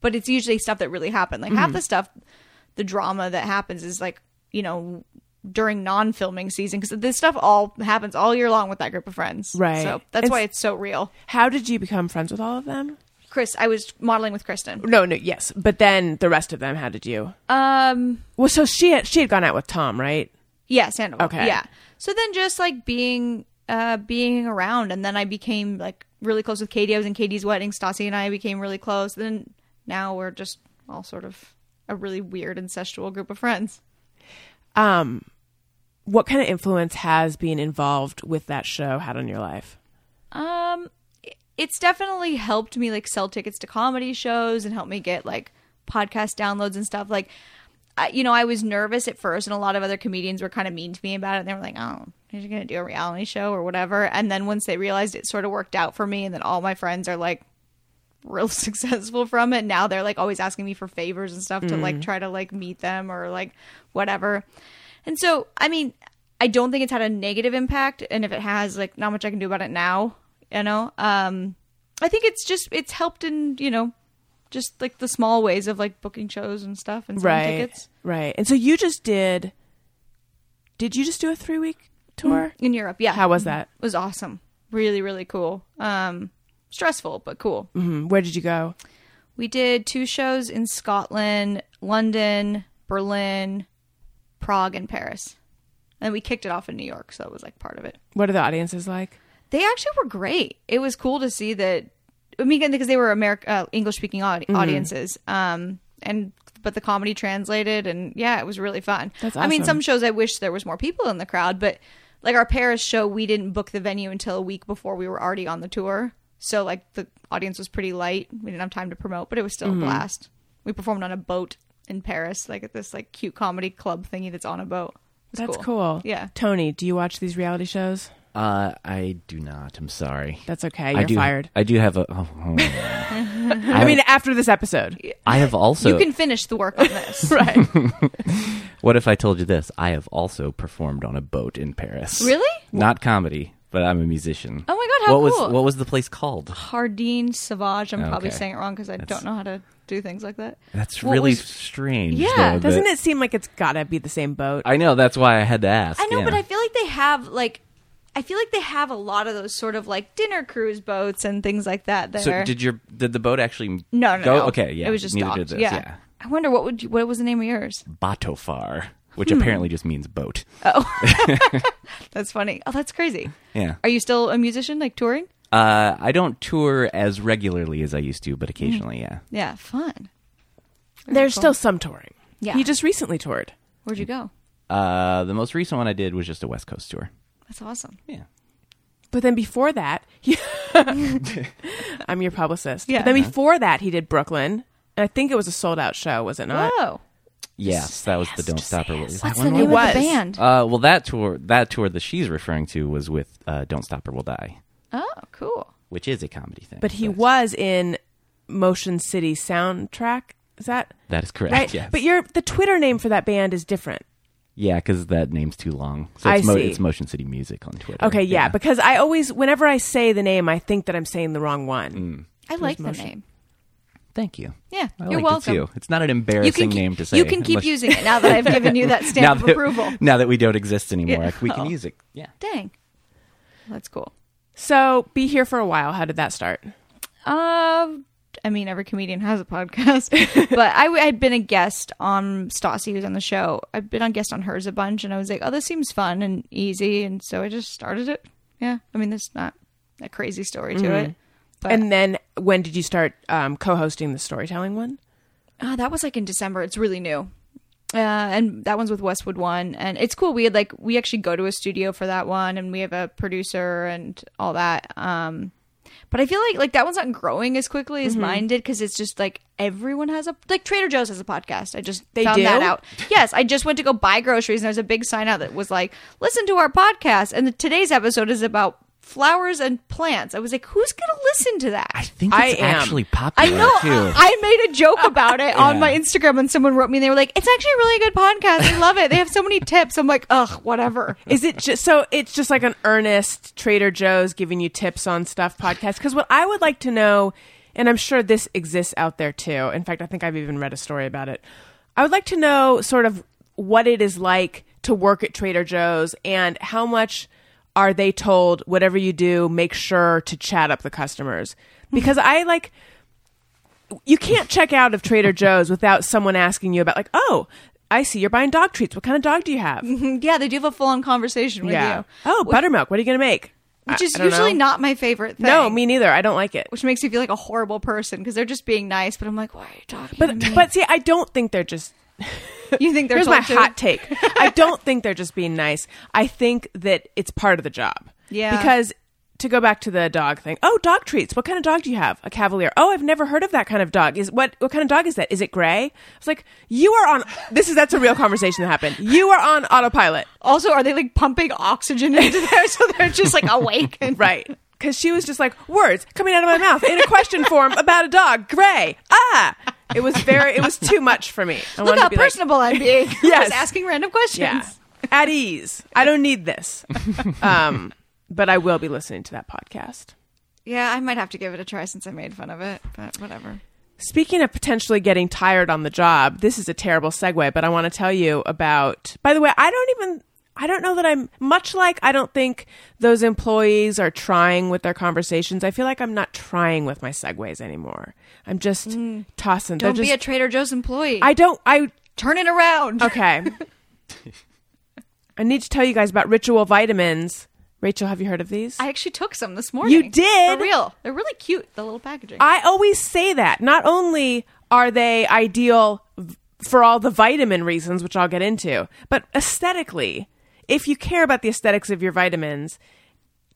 But it's usually stuff that really happened. Like Mm-hmm. half the stuff, the drama that happens is like you know during non-filming season because this stuff all happens all year long with that group of friends. Right. So that's It's- why it's so real. How did you become friends with all of them? Chris, I was modeling with Kristen. No, no, yes, but then the rest of them. How did you? Um. Well, so she had she had gone out with Tom, right? Yeah, Sandoval. Okay. Yeah. So then just like being uh being around and then I became like really close with Katie. I was in Katie's wedding. Stassi and I became really close. Then now we're just all sort of a really weird incestual group of friends. Um, what kind of influence has being involved with that show had on your life? Um it's definitely helped me like sell tickets to comedy shows and help me get like podcast downloads and stuff like I, you know, I was nervous at first, and a lot of other comedians were kind of mean to me about it. And they were like, "Oh, you're going to do a reality show or whatever." And then once they realized it sort of worked out for me, and then all my friends are like real successful from it, now they're like always asking me for favors and stuff to like mm. try to like meet them or like whatever. And so, I mean, I don't think it's had a negative impact, and if it has, like, not much I can do about it now. You know, um, I think it's just it's helped in you know just like the small ways of like booking shows and stuff and selling Right, tickets right. And so you just did. Did you just do a three week tour? in Europe. Yeah, How was that? It was awesome. Really, really cool. Um, stressful but cool. hmm Where did you go? We did two shows in Scotland, London, Berlin, Prague, and Paris. And we kicked it off in New York, so that was like part of it. What are the audiences like? They actually were great. It was cool to see that. I mean, because they were Ameri- uh, English speaking audi- Mm-hmm. audiences, um, and but the comedy translated, and yeah, it was really fun. That's I mean, some shows I wish there was more people in the crowd, but like our Paris show, we didn't book the venue until a week before we were already on the tour, so like the audience was pretty light. We didn't have time to promote, but it was still Mm-hmm. a blast. We performed on a boat in Paris, like at this like cute comedy club thingy that's on a boat. That's cool. Yeah. Tony, do you watch these reality shows? Uh, I do not. I'm sorry. That's okay. I You're do, fired. I do have a. Oh, oh. I mean, after this episode, I have also. You can finish the work on this. right? What if I told you this? I have also performed on a boat in Paris. Really? Not comedy, but I'm a musician. Oh my God, how what cool. was what was the place called? Hardin Savage. I'm probably saying it wrong because I don't know how to do things like that. That's What really was- strange. Yeah, though, Doesn't it seem like it's gotta be the same boat? I know. That's why I had to ask. I know, yeah. but I feel like they have like, I feel like they have a lot of those sort of like dinner cruise boats and things like that. There. So did your did the boat actually no, no, go? no. Okay, yeah. It was just neither docked. did this. yeah. yeah. I wonder what would you, what was the name of yours? Batofar, which Hmm. apparently just means boat. Oh, that's funny. Oh, that's crazy. Yeah. Are you still a musician, like touring? Uh, I don't tour as regularly as I used to, but occasionally, yeah. Yeah, fun. There's still some touring. Yeah. He just recently toured. Where'd you go? Uh, the most recent one I did was just a West Coast tour. That's awesome. Yeah. But then before that, he, I'm your publicist. Yeah. But then before that, he did Brooklyn. And I think it was a sold out show, was it not? Whoa. Yes, that was the Don't Stop Her. What's That the one name was- of the band? Uh, well, that tour, that tour that she's referring to was with uh, Don't Stop or We'll Die, oh, cool. which is a comedy thing. But he was in Motion City soundtrack. Is that That is correct. right? Yes. But your the Twitter name for that band is different. Yeah, because that name's too long. So I it's, mo- see. it's Motion City Music on Twitter. Okay, yeah, because I always, whenever I say the name, I think that I'm saying the wrong one. Mm. I like the motion. name. Thank you. Yeah, I you're liked welcome. It too. It's not an You embarrassing can, name to say. you can keep Unless- using it now that I've given you that stamp now of that, approval. Now that we don't exist anymore, Yeah. we can Oh. use it. Yeah. Dang. That's cool. So, be here for a while. How did that start? Uh, I mean, every comedian has a podcast, but I had been a guest on Stassi, who's on the show. I've been on guest on hers a bunch, and I was like, oh, this seems fun and easy, and so I just started it. Yeah, I mean, there's not a crazy story to it, but And then, when did you start um, co-hosting the storytelling one? uh, that was like in December. It's really new. Uh, and that one's with Westwood One, and it's cool. We had like we actually go to a studio for that one, and we have a producer and all that. Um, but I feel like like that one's not growing as quickly Mm-hmm. as mine did because it's just like everyone has a like Trader Joe's has a podcast. I just They found do? that out. Yes, I just went to go buy groceries and there's a big sign out that was like, "Listen to our podcast." And the, today's episode is about flowers and plants. I was like, "Who's going to listen to that?" I think I it's am. actually popular. I know. too. I made a joke about it on my Instagram, and someone wrote me. and They were like, "It's actually a really good podcast. I love it. They have so many tips." I'm like, "Ugh, whatever." Is it just so? It's just like an earnest Trader Joe's giving you tips on stuff podcast. Because what I would like to know, and I'm sure this exists out there too. In fact, I think I've even read a story about it. I would like to know sort of what it is like to work at Trader Joe's and how much are they told whatever you do, make sure to chat up the customers. Because I like you can't check out of Trader Joe's without someone asking you about like, oh, I see you're buying dog treats. What kind of dog do you have? yeah, they do have a full on conversation with you. Oh, buttermilk. What are you going to make? which is usually know. not my favorite thing. No, me neither. I don't like it. which makes me feel like a horrible person because they're just being nice. But I'm like, why are you talking But to me? but see, I don't think they're just. You think they're Here's my hot take. I don't think they're just being nice. I think that it's part of the job. Yeah. Because to go back to the dog thing. Oh, dog treats. What kind of dog do you have? A Cavalier. Oh, I've never heard of that kind of dog. Is what what kind of dog is that? Is it gray? I was like, you are on. This is that's a real conversation that happened. You are on autopilot. Also, are they like pumping oxygen into there so they're just like awake? And- Right. Because she was just like, words coming out of my mouth in a question form about a dog. Gray. Ah. It was very, it was too much for me. I Look how be like, personable I'm being. Yes. Just asking random questions. yeah. At ease. I don't need this. Um, but I will be listening to that podcast. Yeah, I might have to give it a try since I made fun of it, but whatever. Speaking of potentially getting tired on the job, this is a terrible segue, but I want to tell you about. By the way, I don't even. I don't know that I'm much like I don't think those employees are trying with their conversations. I feel like I'm not trying with my segues anymore. I'm just mm. tossing. Don't They're be a Trader Joe's employee. I don't. I Turn it around. okay. I need to tell you guys about Ritual vitamins. Rachel, have you heard of these? I actually took some this morning. You did? For real. They're really cute, the little packaging. I always say that. Not only are they ideal v- for all the vitamin reasons, which I'll get into, but aesthetically, if you care about the aesthetics of your vitamins,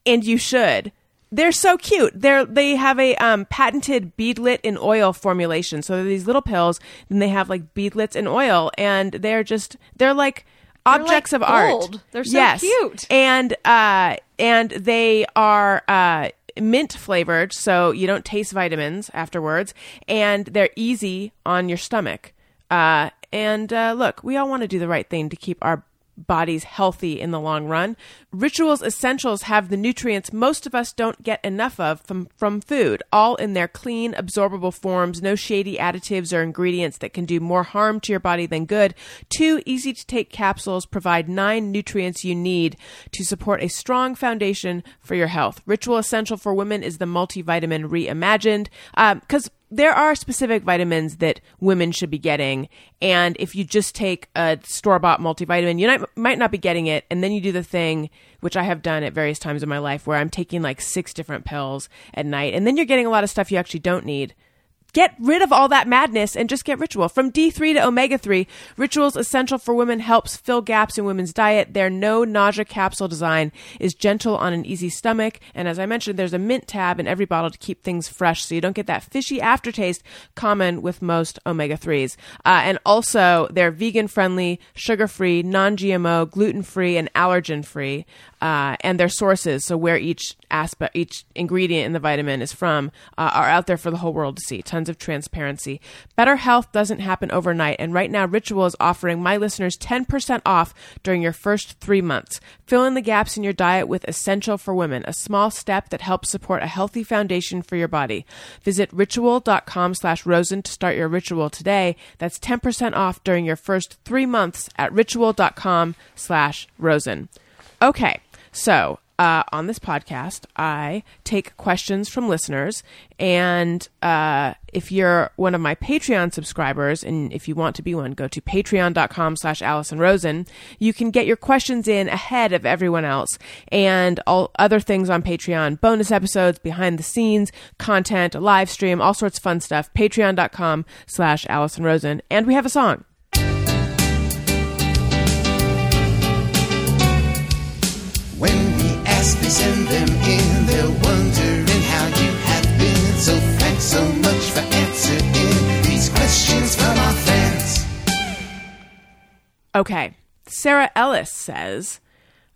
and you should, they're so cute. They're they have a um, patented beadlet in oil formulation. So they're these little pills, and they have like beadlets in oil, and they're just they're like objects like of art. They're so yes. cute. and uh, and they are uh, mint flavored, so you don't taste vitamins afterwards, and they're easy on your stomach. Uh, and uh, look, we all want to do the right thing to keep our bodies healthy in the long run. Rituals Essentials have the nutrients most of us don't get enough of from, from food, all in their clean, absorbable forms, no shady additives or ingredients that can do more harm to your body than good. Two easy to take capsules provide nine nutrients you need to support a strong foundation for your health. Ritual Essential for Women is the multivitamin reimagined. Um, because there are specific vitamins that women should be getting. And if you just take a store bought multivitamin, you might, not be getting it. And then you do the thing, which I have done at various times in my life, where I'm taking like six different pills at night. And then you're getting a lot of stuff you actually don't need. Get rid of all that madness and just get Ritual. From D3 to omega 3, Ritual's Essential for Women helps fill gaps in women's diet. Their no nausea capsule design is gentle on an easy stomach. And as I mentioned, there's a mint tab in every bottle to keep things fresh so you don't get that fishy aftertaste common with most omega 3s. Uh, and also, they're vegan friendly, sugar free, non GMO, gluten free, and allergen free. Uh, and their sources, so where each aspect, each ingredient in the vitamin is from, uh, are out there for the whole world to see. Tons of transparency. Better health doesn't happen overnight, and right now Ritual is offering my listeners 10% off during your first three months. Fill in the gaps in your diet with Essential for Women, a small step that helps support a healthy foundation for your body. Visit ritual.com slash rosen to start your ritual today. That's 10% off during your first three months at ritual.com slash rosen. Okay, so uh, on this podcast, I take questions from listeners, and uh, if you're one of my Patreon subscribers, and if you want to be one, go to patreon.com slash Allison Rosen. You can get your questions in ahead of everyone else, and all other things on Patreon, bonus episodes, behind the scenes, content, live stream, all sorts of fun stuff. Patreon.com slash Allison Rosen, and we have a song. send them in. They're wondering how you have been. So thanks so much for answering these questions from our fans. Okay. Sarah Ellis says,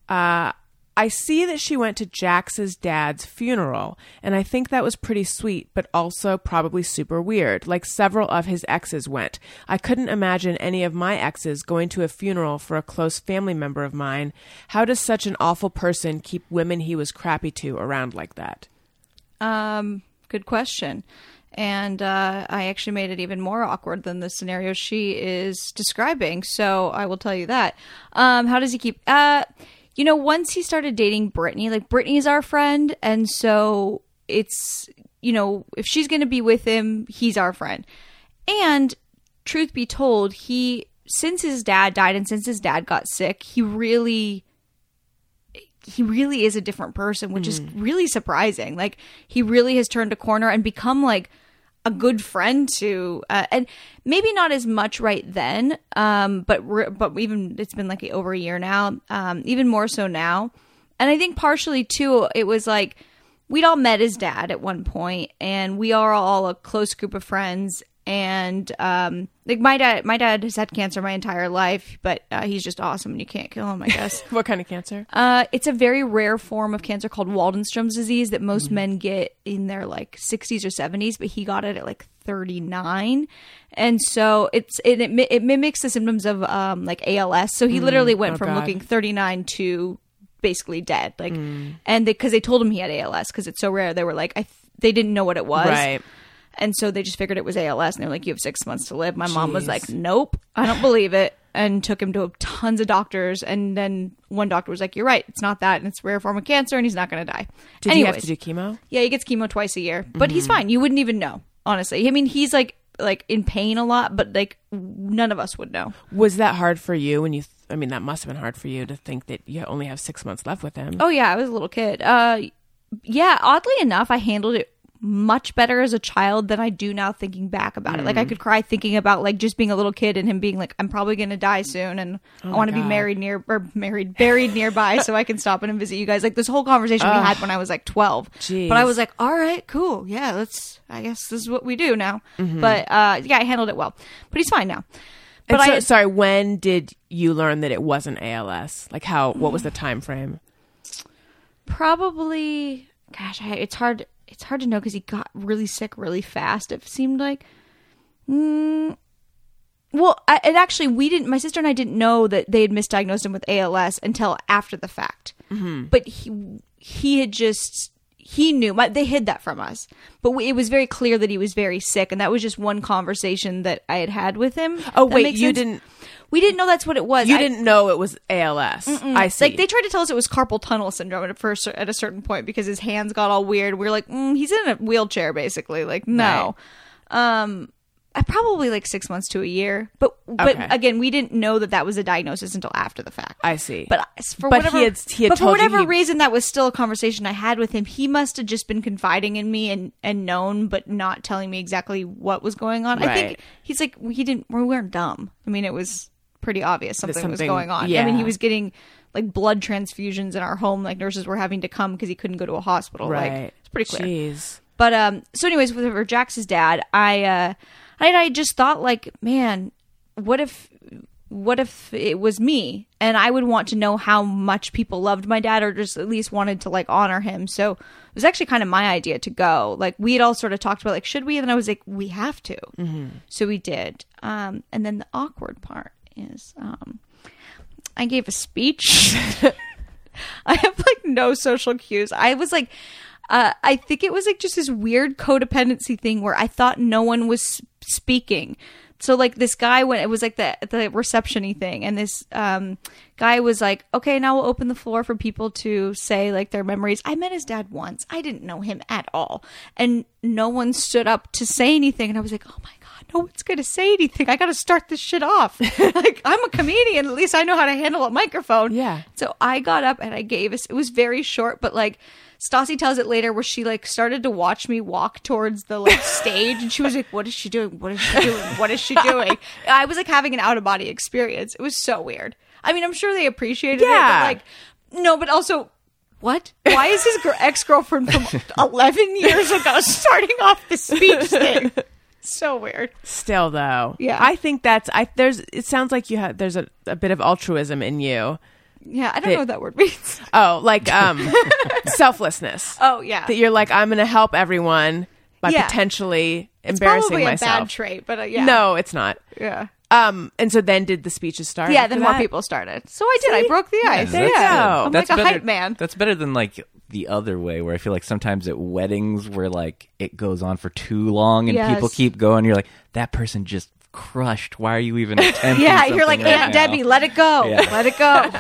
uh, I see that she went to Jax's dad's funeral, and I think that was pretty sweet, but also probably super weird, like several of his exes went. I couldn't imagine any of my exes going to a funeral for a close family member of mine. How does such an awful person keep women he was crappy to around like that? Um, good question. And uh, I actually made it even more awkward than the scenario she is describing. So I will tell you that. Um, how does he keep? Uh, you know, once he started dating Brittany, like Brittany's our friend, and so it's you know, if she's going to be with him, he's our friend. And truth be told, he since his dad died and since his dad got sick, he really he really is a different person, which is hmm. really surprising. Like he really has turned a corner and become like a good friend to, uh, and maybe not as much right then, um, but re- but even it's been like over a year now, um, even more so now. And I think partially too, it was like we'd all met his dad at one point, and we are all a close group of friends. And um, like my dad, my dad has had cancer my entire life, but uh, he's just awesome, and you can't kill him, I guess. What kind of cancer? Uh, it's a very rare form of cancer called Waldenstrom's disease that most men get in their like 60s or 70s, but he got it at like 39, and so it's it it, it mimics the symptoms of um like ALS. So he literally went Oh, from God. looking 39 to basically dead, like, and because they, told him he had ALS because it's so rare, they were like, I th- they didn't know what it was, Right. And so they just figured it was ALS, and they're like, "You have six months to live." My mom was Jeez. like, "Nope, I don't believe it," and took him to tons of doctors. And then one doctor was like, "You're right, it's not that, and it's a rare form of cancer, and he's not going to die." Did Anyways, he have to do chemo? yeah, he gets chemo twice a year, but he's fine. You wouldn't even know, honestly. I mean, he's like like in pain a lot, but like none of us would know. Was that hard for you when you? Th- I mean, that must have been hard for you to think that you only have six months left with him. Oh yeah, I was a little kid. Uh, yeah, oddly enough, I handled it much better as a child than I do now thinking back about it. Like I mm-hmm. could cry thinking about like just being a little kid and him being like, I'm probably gonna die soon and oh I want to be married near or married buried nearby so I can stop in and visit you guys. Like this whole conversation we had when I was like 12. Jeez. But I was like, all right, cool, yeah, let's. I guess this is what we do now. Mm-hmm. But uh, yeah, I handled it well. But he's fine now. But so, I sorry, when did you learn that it wasn't ALS? Like how? What was the mm. time frame? probably gosh I, it's hard it's hard to know because he got really sick really fast it seemed like. Mm, well I, it actually we didn't my sister and i didn't know that they had misdiagnosed him with als until after the fact. But he he had just he knew my, they hid that from us. But we, it was very clear that he was very sick and that was just one conversation that i had had with him. Oh, wait, you sense? didn't- we didn't know that's what it was You I- didn't know it was ALS. I see. like they tried to tell us it was carpal tunnel syndrome at first at a certain point because his hands got all weird. We were like, mm, he's in a wheelchair basically. Like no, um, I probably like six months to a year. But but Okay. again, we didn't know that that was a diagnosis until after the fact. I see. But for But whatever, he had- he had but for whatever he- reason, that was still a conversation I had with him. He must have just been confiding in me and and known, but not telling me exactly what was going on. I think he's like he didn't. We weren't dumb. I mean, it was pretty obvious something, was going on. I mean, he was getting like blood transfusions in our home. Like nurses were having to come because he couldn't go to a hospital. Like it's pretty clear. Jeez. But um, so anyways, with for Jax's dad, I uh, I I just thought like, man, what if what if it was me and I would want to know how much people loved my dad or just at least wanted to like honor him. So it was actually kind of my idea to go. Like we had all sort of talked about like should we and I was like we have to. So we did. Um, and then the awkward part is um, I gave a speech. I have like no social cues. I was like, uh, I think it was like just this weird codependency thing where I thought no one was speaking. So like this guy went, it was like the the receptiony thing, and this um, guy was like, "Okay, now we'll open the floor for people to say like their memories." I met his dad once. I didn't know him at all, and no one stood up to say anything. And I was like, "Oh my no one's gonna say anything. I got to start this shit off." like I'm a comedian, at least I know how to handle a microphone. Yeah. So I got up and I gave us. It was very short, but like Stassi tells it later, where she like started to watch me walk towards the like stage, and she was like, "What is she doing? What is she doing? What is she doing?" I was like having an out of body experience. It was so weird. I mean, I'm sure they appreciated it, Yeah. but like, no, but also. what? Why is his ex girlfriend from 11 years ago starting off the speech thing? So weird. Still though. Yeah. I think that's I there's it sounds like you have there's a, a bit of altruism in you. Yeah, I don't They- know what that word means. Oh, like um selflessness. Oh, yeah. That you're like, I'm gonna help everyone by Yeah. potentially It's embarrassing probably a myself. bad trait, but uh, yeah. No, it's not. Yeah. Um and so then did the speeches start? Yeah, then more that? people started. So I did. I broke the ice. there you yeah. go. I'm like a hype man. That's better than like the other way, where I feel like sometimes at weddings where like it goes on for too long and Yes. people keep going. You're like, that person just crushed. Why are you even attempting? Yeah, you're like right Aunt now?" Debbie. Let it go. Yeah. Let it go.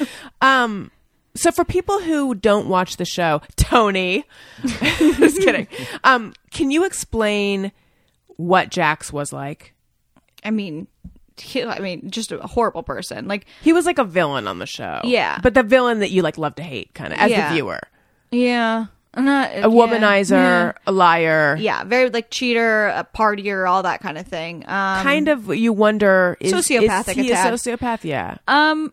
Um so for people who don't watch the show, Tony, just kidding. Um, can you explain what Jax was like? I mean, he, I mean, just a horrible person. Like, He was like a villain on the show. Yeah. But the villain that you like love to hate kind of as Yeah. the viewer. yeah, not A womanizer, a liar. Yeah. yeah, very like cheater, a partier, all that kind of thing. Um, Kind of you wonder is, Sociopathic is he a sociopath? Yeah. Um,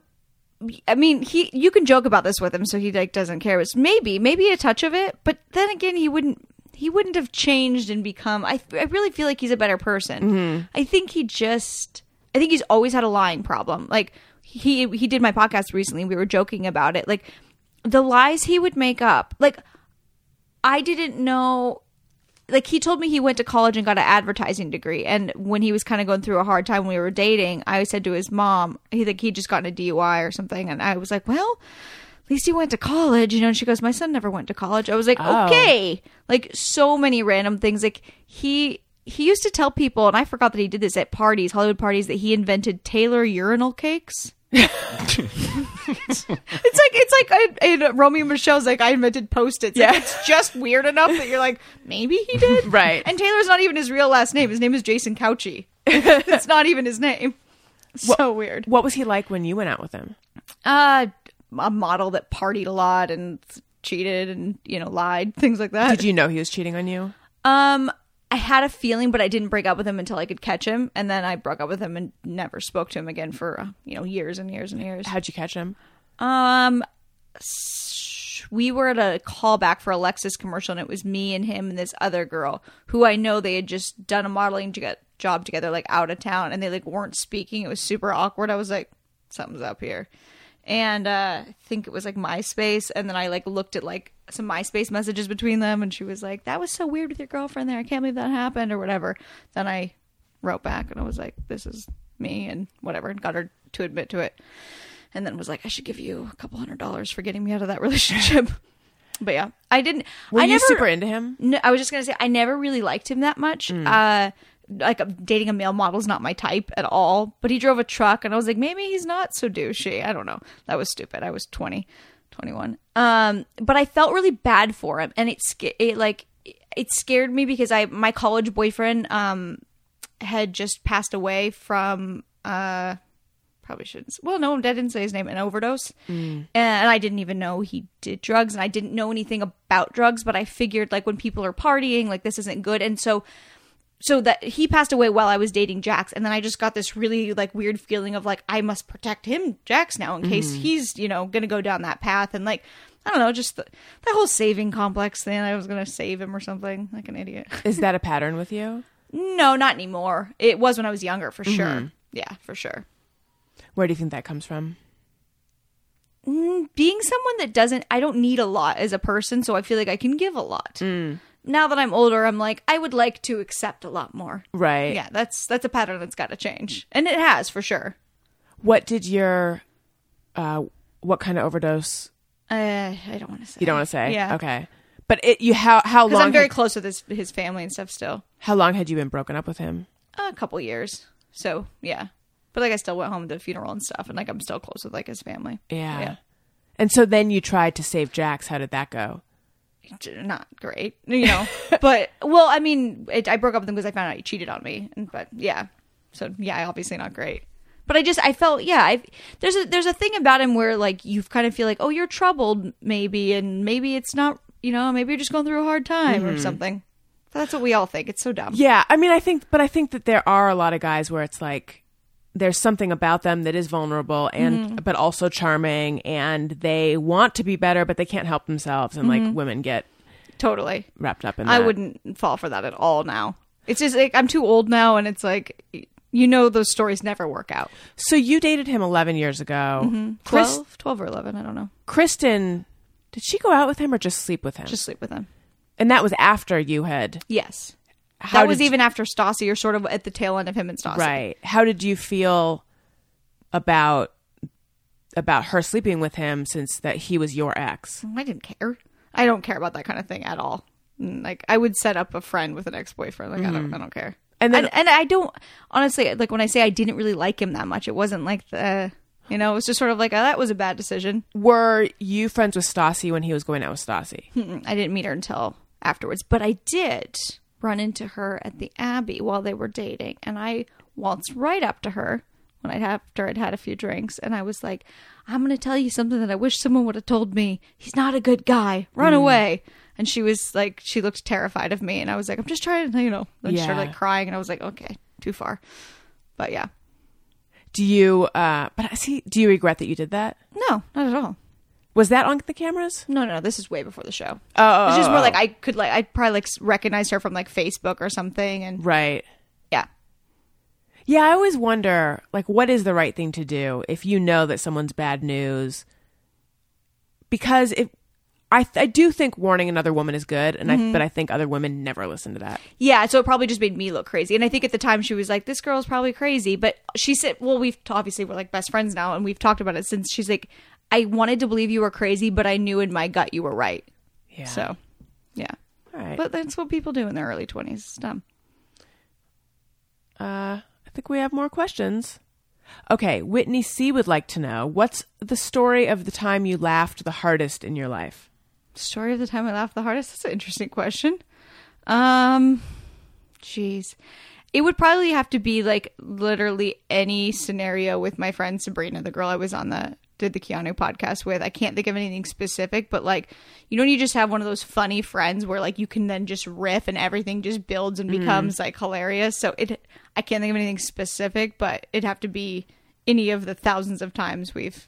I mean, he you can joke about this with him, so he like doesn't care. It's maybe maybe a touch of it, but then again, he wouldn't he wouldn't have changed and become. I I really feel like he's a better person. I think he just I think he's always had a lying problem. Like he he did my podcast recently. We were joking about it. Like the lies he would make up. Like I didn't know like he told me he went to college and got an advertising degree and when he was kind of going through a hard time when we were dating i said to his mom he like he'd just gotten a dui or something and i was like well at least he went to college you know and she goes my son never went to college i was like Oh. okay like so many random things like he he used to tell people and i forgot that he did this at parties hollywood parties that he invented taylor urinal cakes it's like it's like in, in Romy and Michele's like I invented post-its. Like, Yeah. it's just weird enough that you're like maybe he did. Right. And Taylor's not even his real last name. His name is Jason Cauchi. it's not even his name. So weird. What was he like when you went out with him? Uh, a model that partied a lot and cheated and you know lied, things like that. Did you know he was cheating on you? Um, I had a feeling, but I didn't break up with him until I could catch him, and then I broke up with him and never spoke to him again for uh, you know years and years and years. How'd you catch him? Um, s- we were at a callback for a Lexus commercial, and it was me and him and this other girl who I know they had just done a modeling to get job together, like out of town, and they like weren't speaking. It was super awkward. I was like, something's up here. And uh, I think it was like MySpace, and then I like looked at like some MySpace messages between them, and she was like, "That was so weird with your girlfriend there. I can't believe that happened," or whatever. Then I wrote back, and I was like, "This is me," and whatever, and got her to admit to it and then was like, I should give you a couple hundred dollars for getting me out of that relationship. but yeah, I didn't. Were I you never, super into him? No, I was just gonna say I never really liked him that much. Uh, like dating a male model is not my type at all. But he drove a truck, and I was like, maybe he's not so douchey. I don't know. That was stupid. I was 20, 21. Um, but I felt really bad for him, and it it like it scared me because I my college boyfriend um had just passed away from uh probably shouldn't. Well, no, I didn't say his name. An overdose, and I didn't even know he did drugs, and I didn't know anything about drugs. But I figured, like, when people are partying, like this isn't good, and so, so that he passed away while I was dating Jax, and then I just got this really like weird feeling of like I must protect him, Jax, now in case mm-hmm. he's you know gonna go down that path, and like. I don't know, just the, that whole saving complex thing. I was gonna save him or something, like an idiot. Is that a pattern with you? no, not anymore. It was when I was younger, for sure. Mm-hmm. Yeah, for sure. Where do you think that comes from? Mm, being someone that doesn't I don't need a lot as a person, so I feel like I can give a lot. Mm. Now that I'm older, I'm like I would like to accept a lot more. Right. Yeah, that's that's a pattern that's got to change, and it has for sure. What did your uh what kind of overdose Uh, I don't want to say. you don't want to say? Yeah. Okay. But it you how how long I'm very had, close with his his family and stuff still. how long had you been broken up with him? A couple years. So yeah, but like I still went home to the funeral and stuff, and like I'm still close with like his family. Yeah. Yeah. And so then you tried to save Jax. How did that go? Not great, you know. but well, I mean, it, I broke up with him because I found out he cheated on me. And, but yeah, so yeah, obviously not great. But I just I felt yeah, I there's a there's a thing about him where like you kind of feel like oh you're troubled maybe, and maybe it's not you know maybe you're just going through a hard time or mm-hmm. something. That's what we all think. It's so dumb. Yeah, I mean, I think, but I think that there are a lot of guys where it's like, there's something about them that is vulnerable and but also charming and they want to be better but they can't help themselves and like women get Totally. wrapped up in I wouldn't fall for that at all now. It's just like I'm too old now, and it's like you know those stories never work out. So you dated him 11 years ago. Mm-hmm. Chris, 12, 12 or 11, I don't know. Kristen, did she go out with him or just sleep with him? Just sleep with him. and that was after you had Yes. How that was even after Stassi. You're sort of at the tail end of him and Stassi. right. How did you feel about about her sleeping with him since that he was your ex? I didn't care. I don't care about that kind of thing at all. Mm, Like I would set up a friend with an ex boyfriend. Like I don't. I don't care. And then- and, and I don't honestly like when I say I didn't really like him that much. It wasn't like the you know. It was just sort of like oh, that was a bad decision. Were you friends with Stassi when he was going out with Stassi? Mm, I didn't meet her until afterwards, but I did run into her at the Abbey while they were dating, and I waltzed right up to her when I'd after I'd had a few drinks, and I was like, "I'm going to tell you something that I wish someone would have told me. He's not a good guy. Run away." And she was like, she looked terrified of me, and I was like, "I'm just trying to, you know." Then she started like crying, and I was like, "Okay, too far." But yeah, Do you uh but I see do you regret that you did that? no, not at all. Was that on the cameras? No, no, no. this is way before the show. Oh, oh it's just oh, more oh. like oh. I could like I probably like recognize her from like Facebook or something, and Right. yeah. Yeah, I always wonder, like, what is the right thing to do if you know that someone's bad news? Because if I, I do think warning another woman is good, and I, mm-hmm. but I think other women never listen to that. Yeah, so it probably just made me look crazy. And I think at the time she was like, "This girl's probably crazy," but she said, "Well, we've obviously we're like best friends now, and we've talked about it since." She's like, "I wanted to believe you were crazy, but I knew in my gut you were right." Yeah. So, yeah, all right. but that's what people do in their early twenties. It's dumb. uh, I think we have more questions. Okay, Whitney C would like to know what's the story of the time you laughed the hardest in your life. Story of the time I laughed the hardest. That's an interesting question. Um, jeez, it would probably have to be like literally any scenario with my friend Sabrina, the girl I was on the did the Keanu podcast with. I can't think of anything specific, but like you know, you just have one of those funny friends where like you can then just riff and everything just builds and mm-hmm. becomes like hilarious. So it, I can't think of anything specific, but it'd have to be any of the thousands of times we've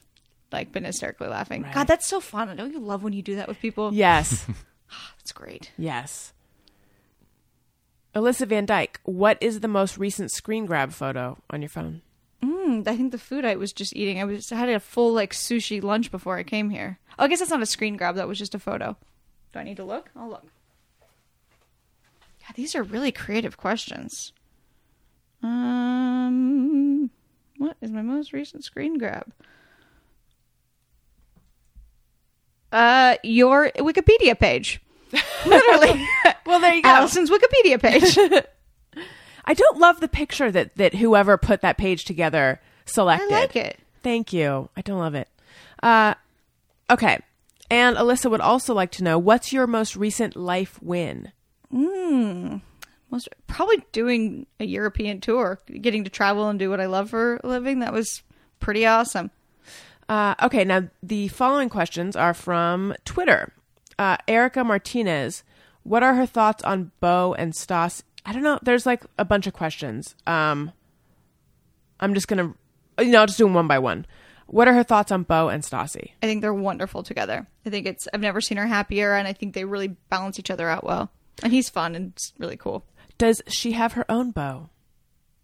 like been hysterically laughing. God, that's so fun. Don't you love when you do that with people? Yes, That's great. yes. Alyssa Van Dyke, what is the most recent screen grab photo on your phone? Mm, I think the food I was just eating, I was I had a full like sushi lunch before I came here. Oh, I guess that's not a screen grab. That was just a photo. Do I need to look? I'll look. God, these are really creative questions. Um, what is my most recent screen grab? Uh, your Wikipedia page. Literally, Well, there you go. Allison's Wikipedia page. I don't love the picture that that whoever put that page together selected. I like it. Thank you. I don't love it. Uh, okay. And Alyssa would also like to know what's your most recent life win? Mm, most probably doing a European tour, getting to travel and do what I love for a living. That was pretty awesome. Uh, okay, now the following questions are from Twitter. Uh, Erica Martinez, what are her thoughts on Beau and Stas? I don't know. There's like a bunch of questions. Um, I'm just gonna, you know, I'll just do them one by one. What are her thoughts on Beau and Stassi? I think they're wonderful together. I think it's I've never seen her happier, and I think they really balance each other out well. And he's fun and it's really cool. Does she have her own bow?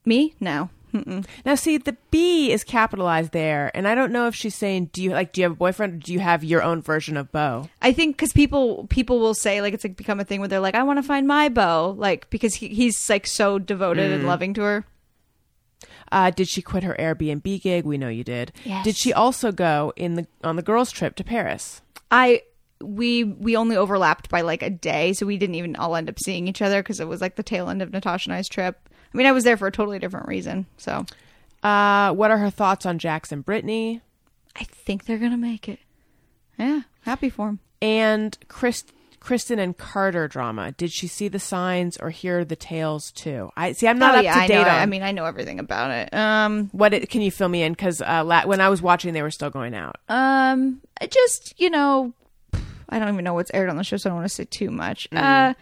Me? No. Mm-mm. Now, see, the B is capitalized there, and I don't know if she's saying, "Do you like? Do you have a boyfriend? Or do you have your own version of Beau?" I think because people people will say like it's like become a thing where they're like I want to find my Beau," like because he, he's like so devoted and loving to her. Uh, did she quit her Airbnb gig? We know you did. Yes. Did she also go in the on the girls' trip to Paris? I we we only overlapped by like a day, so we didn't even all end up seeing each other because it was like the tail end of Natasha and I's trip. I mean, I was there for a totally different reason. So Uh, what are her thoughts on Jackson Brittany I think they're gonna make it. Yeah, happy for him. and Chris, Kristen and Carter drama? Did she see the signs or hear the tales too? I see. I'm not oh up to I date know. on. I mean, I know everything about it. Um, what it, can you fill me in? Because uh, la- when I was watching, they were still going out. um, just you know, I don't even know what's aired on the show, so I don't want to say too much. Mm. Uh,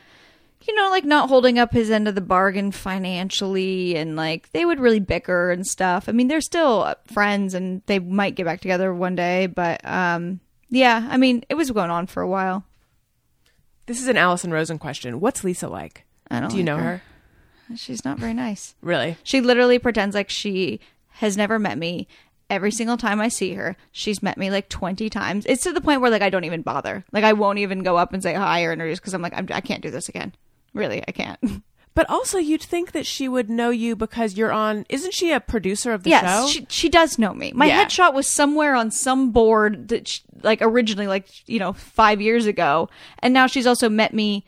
you know, like not holding up his end of the bargain financially, and like they would really bicker and stuff. I mean, they're still friends, and they might get back together one day, but um, yeah, I mean, it was going on for a while. This is an Allison Rosen question. What's Lisa like? I don't Do you like know her. her? She's not very nice. Really? She literally pretends like she has never met me. Every single time I see her, she's met me like 20 times. It's to the point where like I don't even bother. Like I won't even go up and say hi or introduce because I'm like, I'm, I can't do this again. Really, I can't. But also, you'd think that she would know you because you're on. Isn't she a producer of the yes, show? she, she does know me. My Yeah. headshot was somewhere on some board that, like originally, like, you know, five years ago. And now she's also met me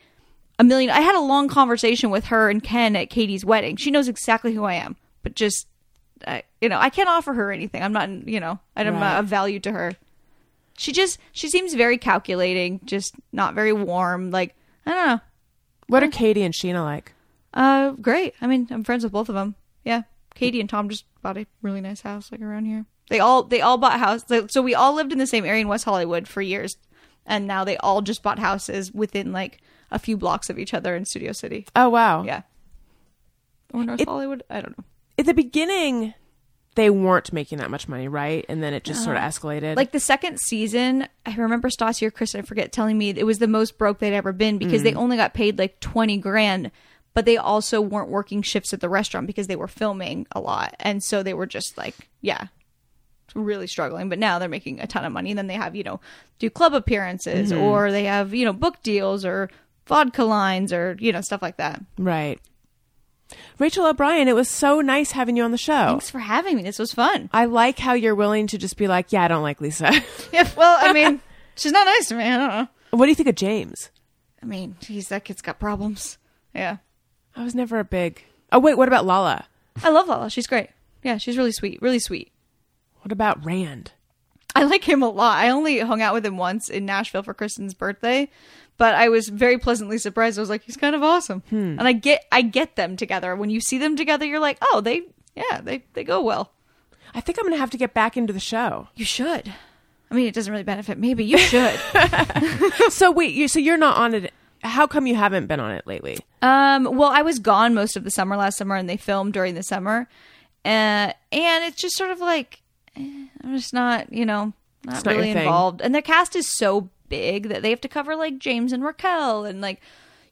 a million. I had a long conversation with her and Ken at Katie's wedding. She knows exactly who I am, but just, uh, you know, I can't offer her anything. I'm not, you know, I'm Right. not of value to her. She just, she seems very calculating, just not very warm. Like, I don't know. What are Katie and Scheana like? Uh, great. I mean, I'm friends with both of them. Yeah, Katie and Tom just bought a really nice house like around here. They all they all bought houses. So we all lived in the same area in West Hollywood for years, and now they all just bought houses within like a few blocks of each other in Studio City. Oh wow! Yeah, or North It- Hollywood. I don't know. At the beginning, they weren't making that much money, right? And then it just sort of uh-huh. escalated. Like the second season, I remember Stassi or Chris, I forget, telling me it was the most broke they'd ever been because they mm. only got paid like 20 grand, but they also weren't working shifts at the restaurant because they were filming a lot. And so they were just like, yeah, really struggling. But now they're making a ton of money. And then they have, you know, do club appearances mm-hmm. or they have, you know, book deals or vodka lines or, you know, stuff like that. right. Rachael O'Brien, it was so nice having you on the show. Thanks for having me. This was fun. I like how you're willing to just be like, yeah, I don't like Lisa. Yeah, well, I mean, she's not nice to me. I don't know. what do you think of James? I mean, geez, that kid's got problems. Yeah. I was never a big. Oh wait, what about Lala? I love Lala. She's great. Yeah, she's really sweet. Really sweet. What about Rand? I like him a lot. I only hung out with him once in Nashville for Kristen's birthday, but I was very pleasantly surprised. I was like, he's kind of awesome. And I get I get them together. When you see them together, you're like, oh, they yeah, they they go well. I think I'm gonna have to get back into the show. You should. I mean, it doesn't really benefit me, but you should. so wait, you so you're not on it. How come you haven't been on it lately? Um, well, I was gone most of the summer last summer, and they filmed during the summer, uh, and it's just sort of like eh, I'm just not, you know, not not really involved. And the cast is so big that they have to cover like James and Raquel and like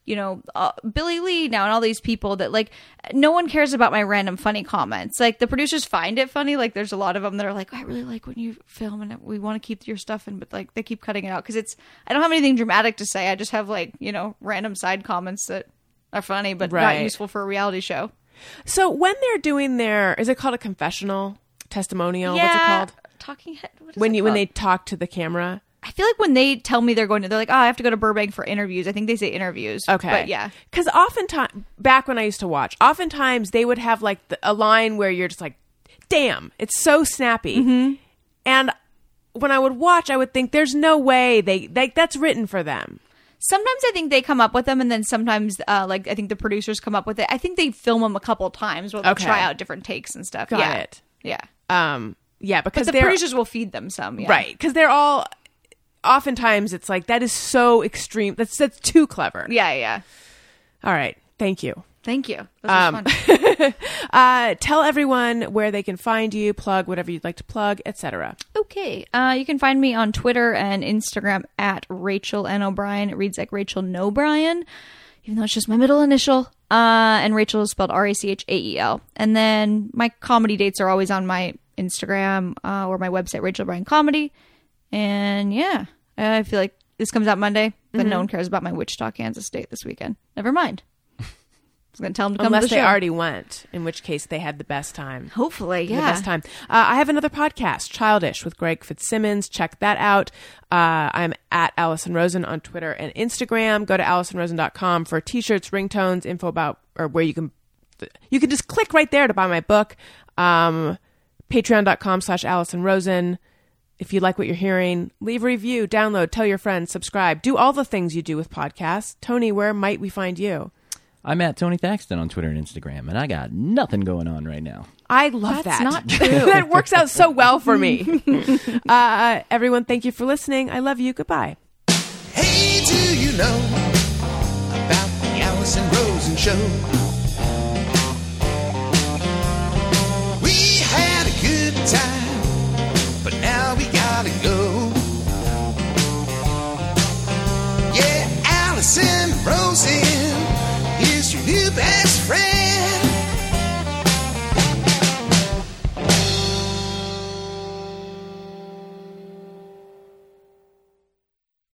you know uh, Billie Lee now and all these people that like no one cares about my random funny comments. Like the producers find it funny. Like there's a lot of them that are like, I really like when you film and we want to keep your stuff in, but like they keep cutting it out because it's I don't have anything dramatic to say. I just have like you know random side comments that are funny but Right. not useful for a reality show. So when they're doing their, is it called a confessional testimonial? What's it called? Talking head. What is When you when they talk to the camera. I feel like when they tell me they're going to, they're like, oh, I have to go to Burbank for interviews. I think they say interviews. Okay. but yeah, Because oftentimes, back when I used to watch, oftentimes they would have like the, a line where you're just like, damn, it's so snappy. Mm-hmm. And when I would watch, I would think, there's no way they, they that's written for them. sometimes I think they come up with them, and then sometimes, uh, like I think the producers come up with it. I think they film them a couple times. Where they'll Okay. try out different takes and stuff. Got yeah. it. Yeah, Um, yeah, because but the producers will feed them some. Yeah. right because they're all. Oftentimes, it's like that is so extreme. That's that's too clever. Yeah, yeah. All right, thank you. Thank you. Um. Uh, tell everyone where they can find you, plug whatever you'd like to plug, etc. Okay. Uh, you can find me on Twitter and Instagram at Rachael N. O'Brien. It reads like Rachel No Bryan, even though it's just my middle initial. Uh, and Rachael is spelled R A C H A E L. And then my comedy dates are always on my Instagram uh, or my website, Rachael O'Brien Comedy. And yeah, I feel like this comes out Monday, but no one cares about my Wichita, Kansas date this weekend. Never mind. I was going to tell them to come Unless to the they show. already went, in which case they had the best time. Hopefully, the yeah. best time. Uh, I have another podcast, Childish, with Greg Fitzsimmons. Check that out. Uh, I'm at Allison Rosen on Twitter and Instagram. Go to AllisonRosen.com for t-shirts, ringtones, info about or where you can you can just click right there to buy my book. Um, Patreon.com slash Allison Rosen. If you like what you're hearing, leave a review, download, tell your friends, subscribe, do all the things you do with podcasts. Tony, where might we find you? I'm at Tony Thaxton on Twitter and Instagram, and I got nothing going on right now. I love That's that. not true. that works out so well for me. uh, everyone, thank you for listening. I love you. Goodbye. Hey, do you know about the Allison Show. best friend.